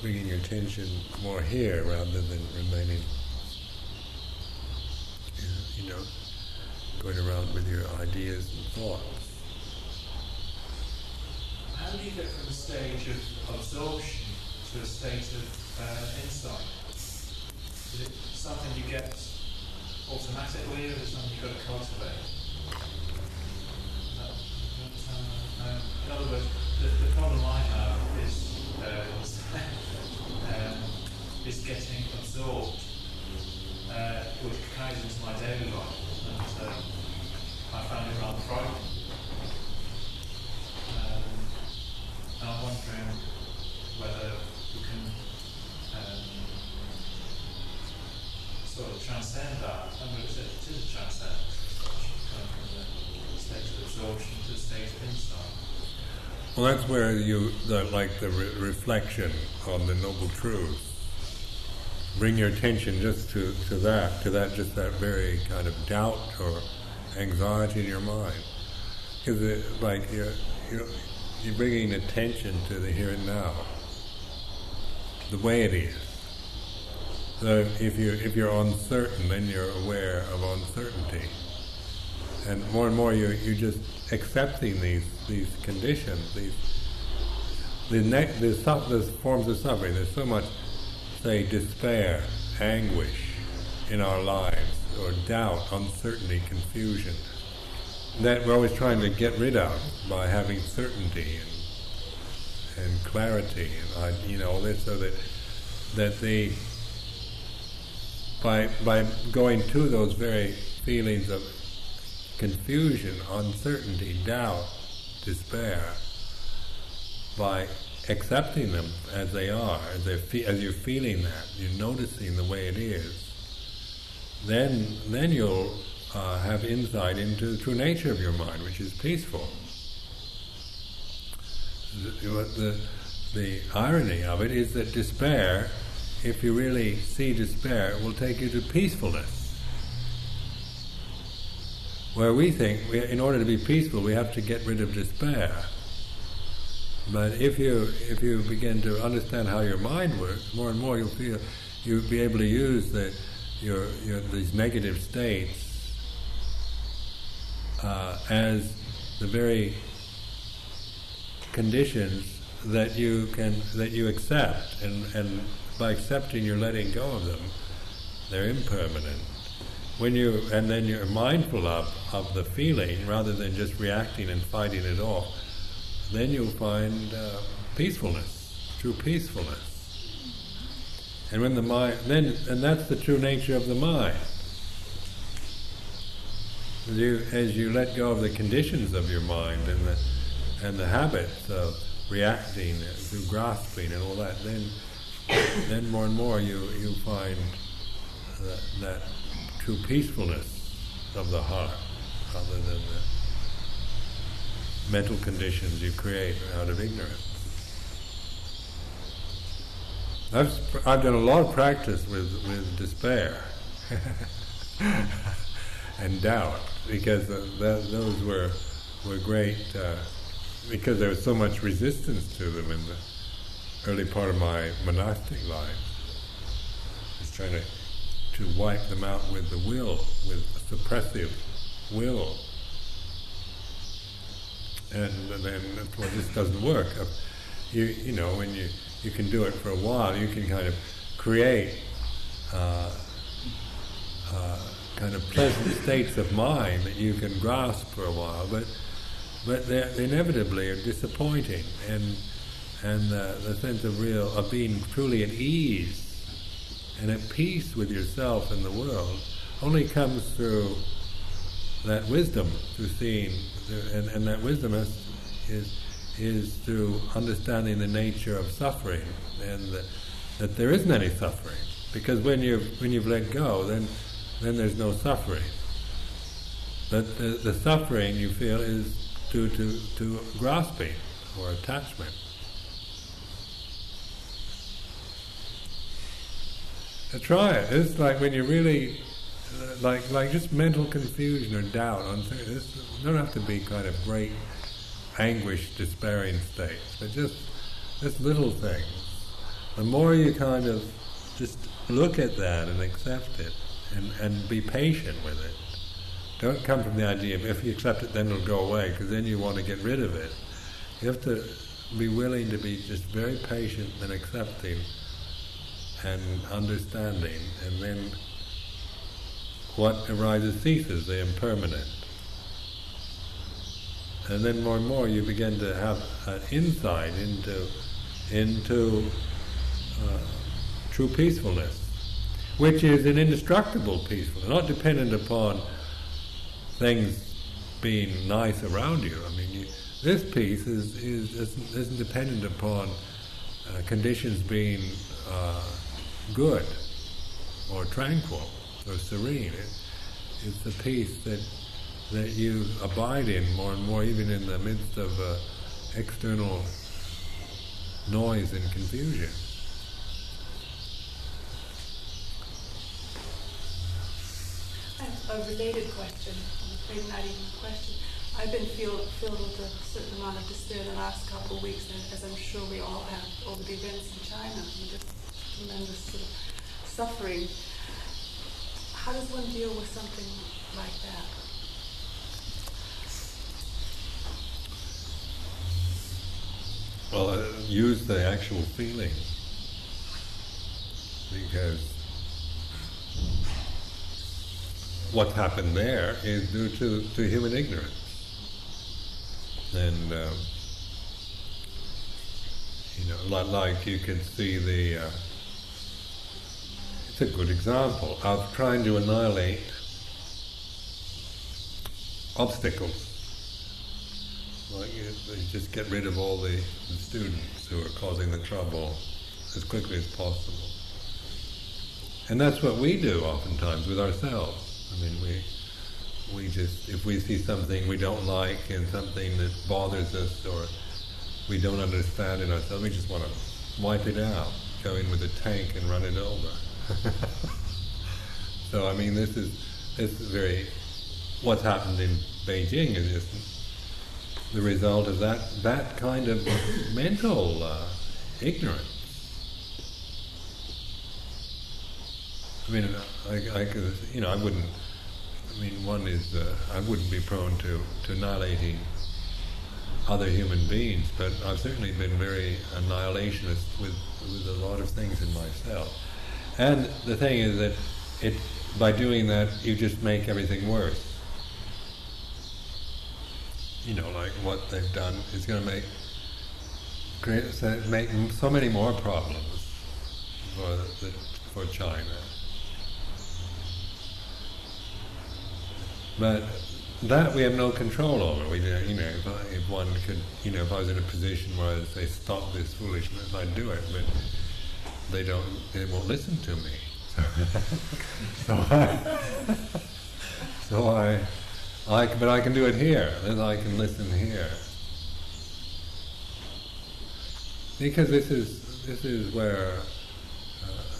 Bringing your attention more here rather than remaining, you know, going around with your ideas and thoughts. How do you get from a stage of absorption to a stage of uh, insight? Is it something you get automatically, or is it something you've got to cultivate? In other words, the, the problem I have is, uh, *laughs* um, is getting absorbed, uh, which carries into my daily life, and uh, I found it rather frightening. Um, and I'm wondering whether we can um, sort of transcend that. I'm mean, it is a transcend, from the state of absorption to the state of insight. Well, that's where you the, like the re- reflection on the noble truths. Bring your attention just to, to that, to that, just that very kind of doubt or anxiety in your mind, because like you're, you're you're bringing attention to the here and now, the way it is. So if you if you're uncertain, then you're aware of uncertainty, and more and more you you're just accepting these these conditions, these the ne- the, su- the forms of suffering. There's so much, say, despair, anguish in our lives, or doubt, uncertainty, confusion. That we're always trying to get rid of by having certainty and, and clarity. And you know all this so that that the by by going to those very feelings of confusion, uncertainty, doubt, despair, by accepting them as they are, as, fe- as you're feeling that, you're noticing the way it is, then then you'll uh, have insight into the true nature of your mind, which is peaceful. The, the, the irony of it is that despair, if you really see despair, will take you to peacefulness. Where we think, we, in order to be peaceful, we have to get rid of despair. But if you if you begin to understand how your mind works, more and more you'll feel you'll be able to use the, your, your these negative states uh, as the very conditions that you can that you accept, and, and by accepting, you're letting go of them. They're impermanent. When you and then you're mindful of of the feeling rather than just reacting and fighting it off, then you'll find uh, peacefulness, true peacefulness. And when the mind, then and that's the true nature of the mind. As you, as you let go of the conditions of your mind and the and the habits of reacting through grasping and all that, then then more and more you you find that, that true peacefulness of the heart, rather than the mental conditions you create out of ignorance. I've, I've done a lot of practice with, with despair *laughs* and doubt because those were, were great, uh, because there was so much resistance to them in the early part of my monastic life. Was trying to, to wipe them out with the will, with suppressive will. And then, well, this doesn't work. You, you know, when you you can do it for a while. You can kind of create uh, uh, kind of pleasant states of mind that you can grasp for a while, but but they inevitably are disappointing, and and uh, the sense of real of being truly at ease and at peace with yourself and the world only comes through that wisdom, through seeing, and, and that wisdom is, is is through understanding the nature of suffering and that, that there isn't any suffering. Because when you've, when you've let go, then, then there's no suffering. But the, the suffering you feel is due to, to grasping or attachment. Try it. It's like when you really, like like just mental confusion or doubt on things. It don't have to be kind of great anguish despairing states, but just just little things. The more you kind of just look at that and accept it and, and be patient with it. Don't come from the idea of if you accept it then it'll go away because then you want to get rid of it. You have to be willing to be just very patient and accepting and understanding and then what arises ceases, the impermanent. And then more and more you begin to have an insight into, into uh, true peacefulness, which is an indestructible peacefulness, not dependent upon things being nice around you. I mean, you, this peace is, is, isn't, isn't dependent upon uh, conditions being uh, good or tranquil or serene. It, it's the peace that that you abide in more and more, even in the midst of uh, external noise and confusion. a related question, maybe not even a question. I've been feel, filled with a certain amount of despair the last couple of weeks, as I'm sure we all have over the events in China and this tremendous sort of suffering. How does one deal with something like that? Well, uh, use the actual feeling because what happened there is due to, to human ignorance. And, um, you know, like, you can see the, uh, it's a good example of trying to annihilate obstacles like you, they just get rid of all the, the students who are causing the trouble as quickly as possible. And that's what we do oftentimes with ourselves. I mean, we we just if we see something we don't like and something that bothers us or we don't understand in ourselves, we just want to wipe it out, go in with a tank and run it over. *laughs* so I mean, this is this is very what's happened in Beijing is the result of that that kind of *coughs* mental uh, ignorance. I mean, I, I you know, I wouldn't. I mean, one is uh, I wouldn't be prone to, to annihilating other human beings, but I've certainly been very annihilationist with with a lot of things in myself. And the thing is that it by doing that you just make everything worse you know, like what they've done is going to make create make so many more problems for the, for China. But that we have no control over. We, uh, you know, if, I, if one could, you know, if I was in a position where I say stop this foolishness, I'd do it. But they don't. They won't listen to me. *laughs* so I, so I I but I can do it here. Then I can listen here. Because this is this is where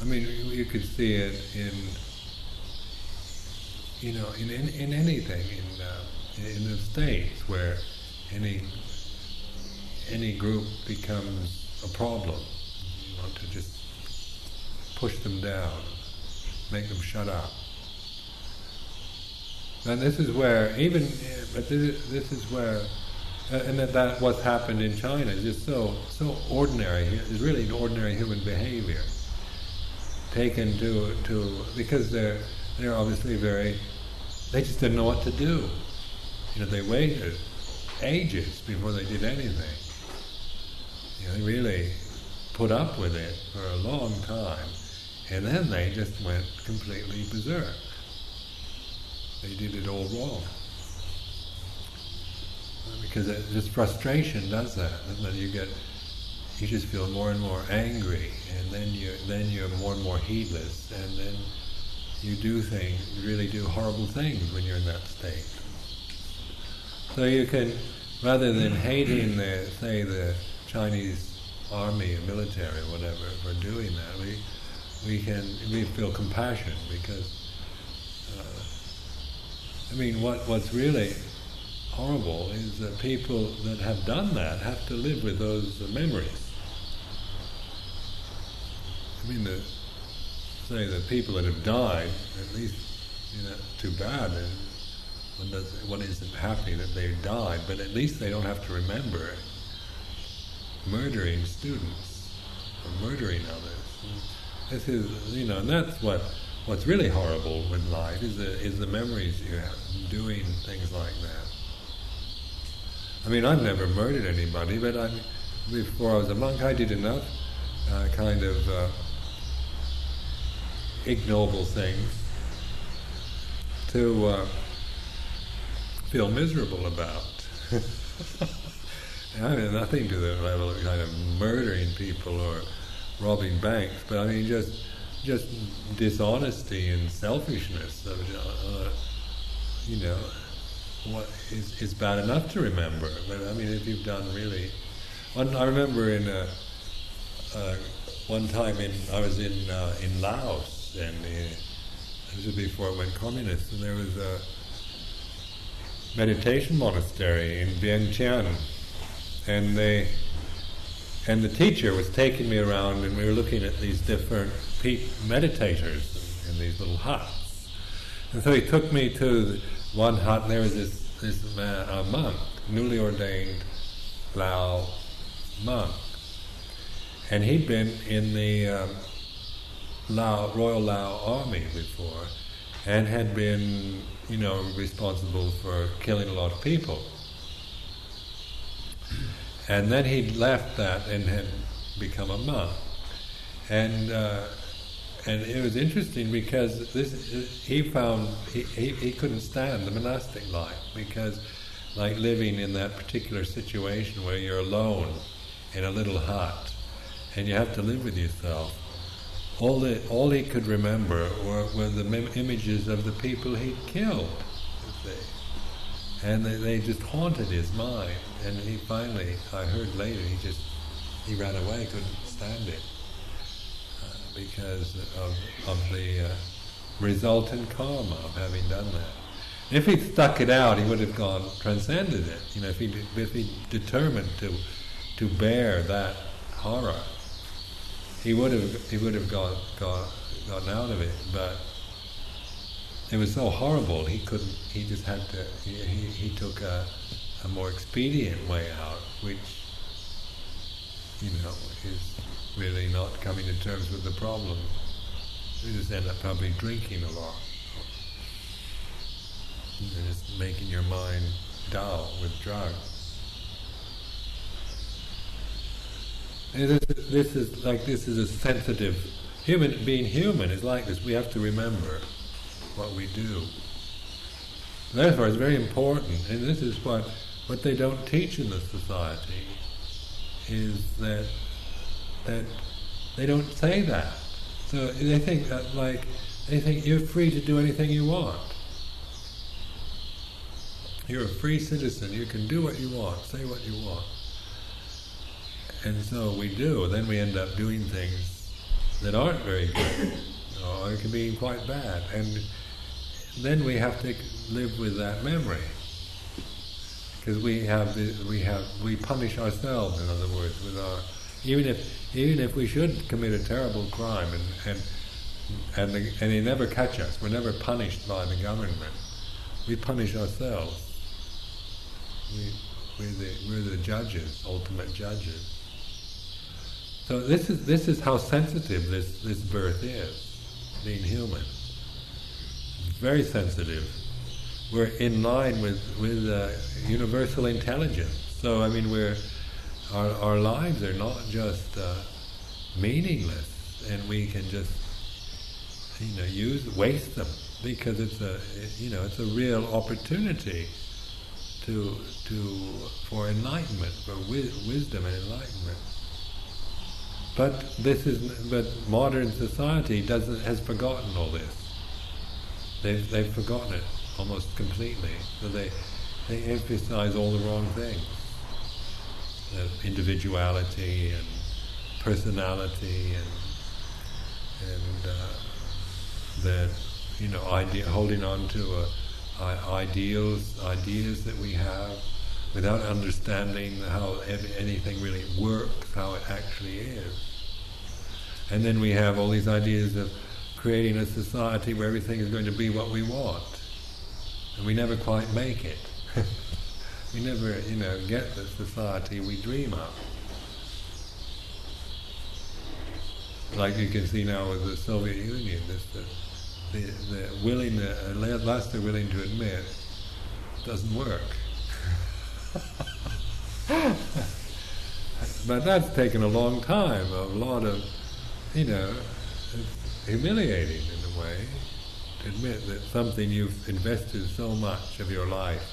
I mean, you, you could see it in, you know, in in, in anything in uh, in the states where any any group becomes a problem. You want to just push them down, make them shut up. And this is where even, but this, this is where, and that, that what's happened in China is just so so ordinary. It's really an ordinary human behavior taken to to because they're they're obviously very they just didn't know what to do. You know, they waited ages before they did anything. You know, they really put up with it for a long time, and then they just went completely berserk. They did it all wrong. Because it, this frustration does that, you get, you just feel more and more angry, and then you then you're more and more heedless, and then you do things, you really do horrible things when you're in that state. So you can, rather than hating the, say, the Chinese army or military or whatever for doing that, we we can we feel compassion because uh, I mean what what's really horrible is that people that have done that have to live with those memories. I mean the say the people that have died, at least you know, too bad. And one, does, one isn't happy that they died, but at least they don't have to remember murdering students or murdering others. This is, you know, and that's what what's really horrible in life is the is the memories you have doing things like that. I mean, I've never murdered anybody, but I, before I was a monk, I did enough uh, kind of. Uh, ignoble things to uh, feel miserable about. *laughs* I mean, nothing to the level of kind of murdering people or robbing banks, but I mean just just dishonesty and selfishness of uh, you know what is is bad enough to remember. But I mean, if you've done really, one, I remember in a, uh, one time in I was in uh, in Laos and uh, this was before it went communist, and there was a meditation monastery in Vientiane, and they and the teacher was taking me around, and we were looking at these different meditators in, in, these little huts. And so he took me to one hut, and there was this this man, a monk, newly ordained Lao monk, and he'd been in the um, Lao, Royal Lao Army before and had been, you know, responsible for killing a lot of people. And then he left that and had become a monk. And uh, and it was interesting because this he found he, he, he couldn't stand the monastic life because like living in that particular situation where you're alone in a little hut and you have to live with yourself all, the, all he could remember were, were the images of the people he'd killed, and they, they just haunted his mind. And he finally, I heard later, he just he ran away, couldn't stand it uh, because of of the uh, resultant karma of having done that. If he'd stuck it out, he would have gone transcended it. You know, if he if he determined to to bear that horror he would have he would have got, got gotten out of it, but it was so horrible. He couldn't. He just had to. He, he, he took a, a more expedient way out, which you know is really not coming to terms with the problem. You just end up probably drinking a lot, and just making your mind dull with drugs. And This, this is like this is a sensitive human being human is like this. We have to remember what we do. Therefore, it's very important, and this is what what they don't teach in the society is that that they don't say that. So they think that like they think you're free to do anything you want. You're a free citizen. You can do what you want, say what you want. And so we do. Then we end up doing things that aren't very good, *coughs* or it can be quite bad, and then we have to live with that memory. Because we have we have we punish ourselves in other words with our even if even if we should commit a terrible crime and and and, the, and they never catch us we're never punished by the government. We punish ourselves. We we're the we're the judges ultimate judges. So this is this is how sensitive this this birth is being human very sensitive we're in line with with uh, universal intelligence. So I mean, we're our our lives are not just uh, meaningless, and we can just you know use waste them because it's a you know it's a real opportunity to to for enlightenment, for wi- wisdom and enlightenment. But this is but modern society doesn't has forgotten all this. They've they've forgotten it almost completely. So they, they emphasize all the wrong things. The individuality and personality and and uh, the you know idea holding on to uh, ideals ideas that we have without understanding how anything really works, how it actually is. And then we have all these ideas of creating a society where everything is going to be what we want and we never quite make it. *laughs* we never, you know, get the society we dream of. Like you can see now with the Soviet Union, this, the, the, the willing, uh, last they're willing to admit, doesn't work. *laughs* but that's taken a long time, a lot of, you know, humiliating in a way to admit that something you've invested so much of your life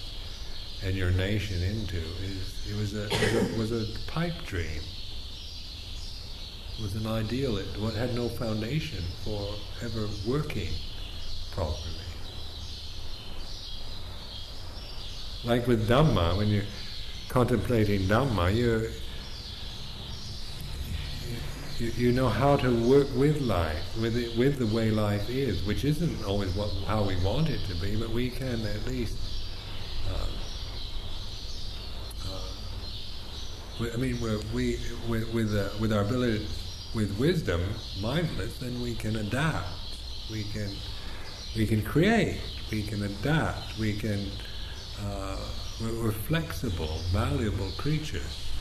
and your nation into is it was a, was a, was a pipe dream. It was an ideal that had no foundation for ever working properly. Like with Dhamma, when you're contemplating Dhamma, you're you, you know how to work with life, with it, with the way life is, which isn't always what, how we want it to be, but we can at least. Uh, uh, I mean, we're, we with with, uh, with our ability, with wisdom, mindfulness, then we can adapt. We can we can create. We can adapt. We can. Uh, we're, we're flexible, malleable creatures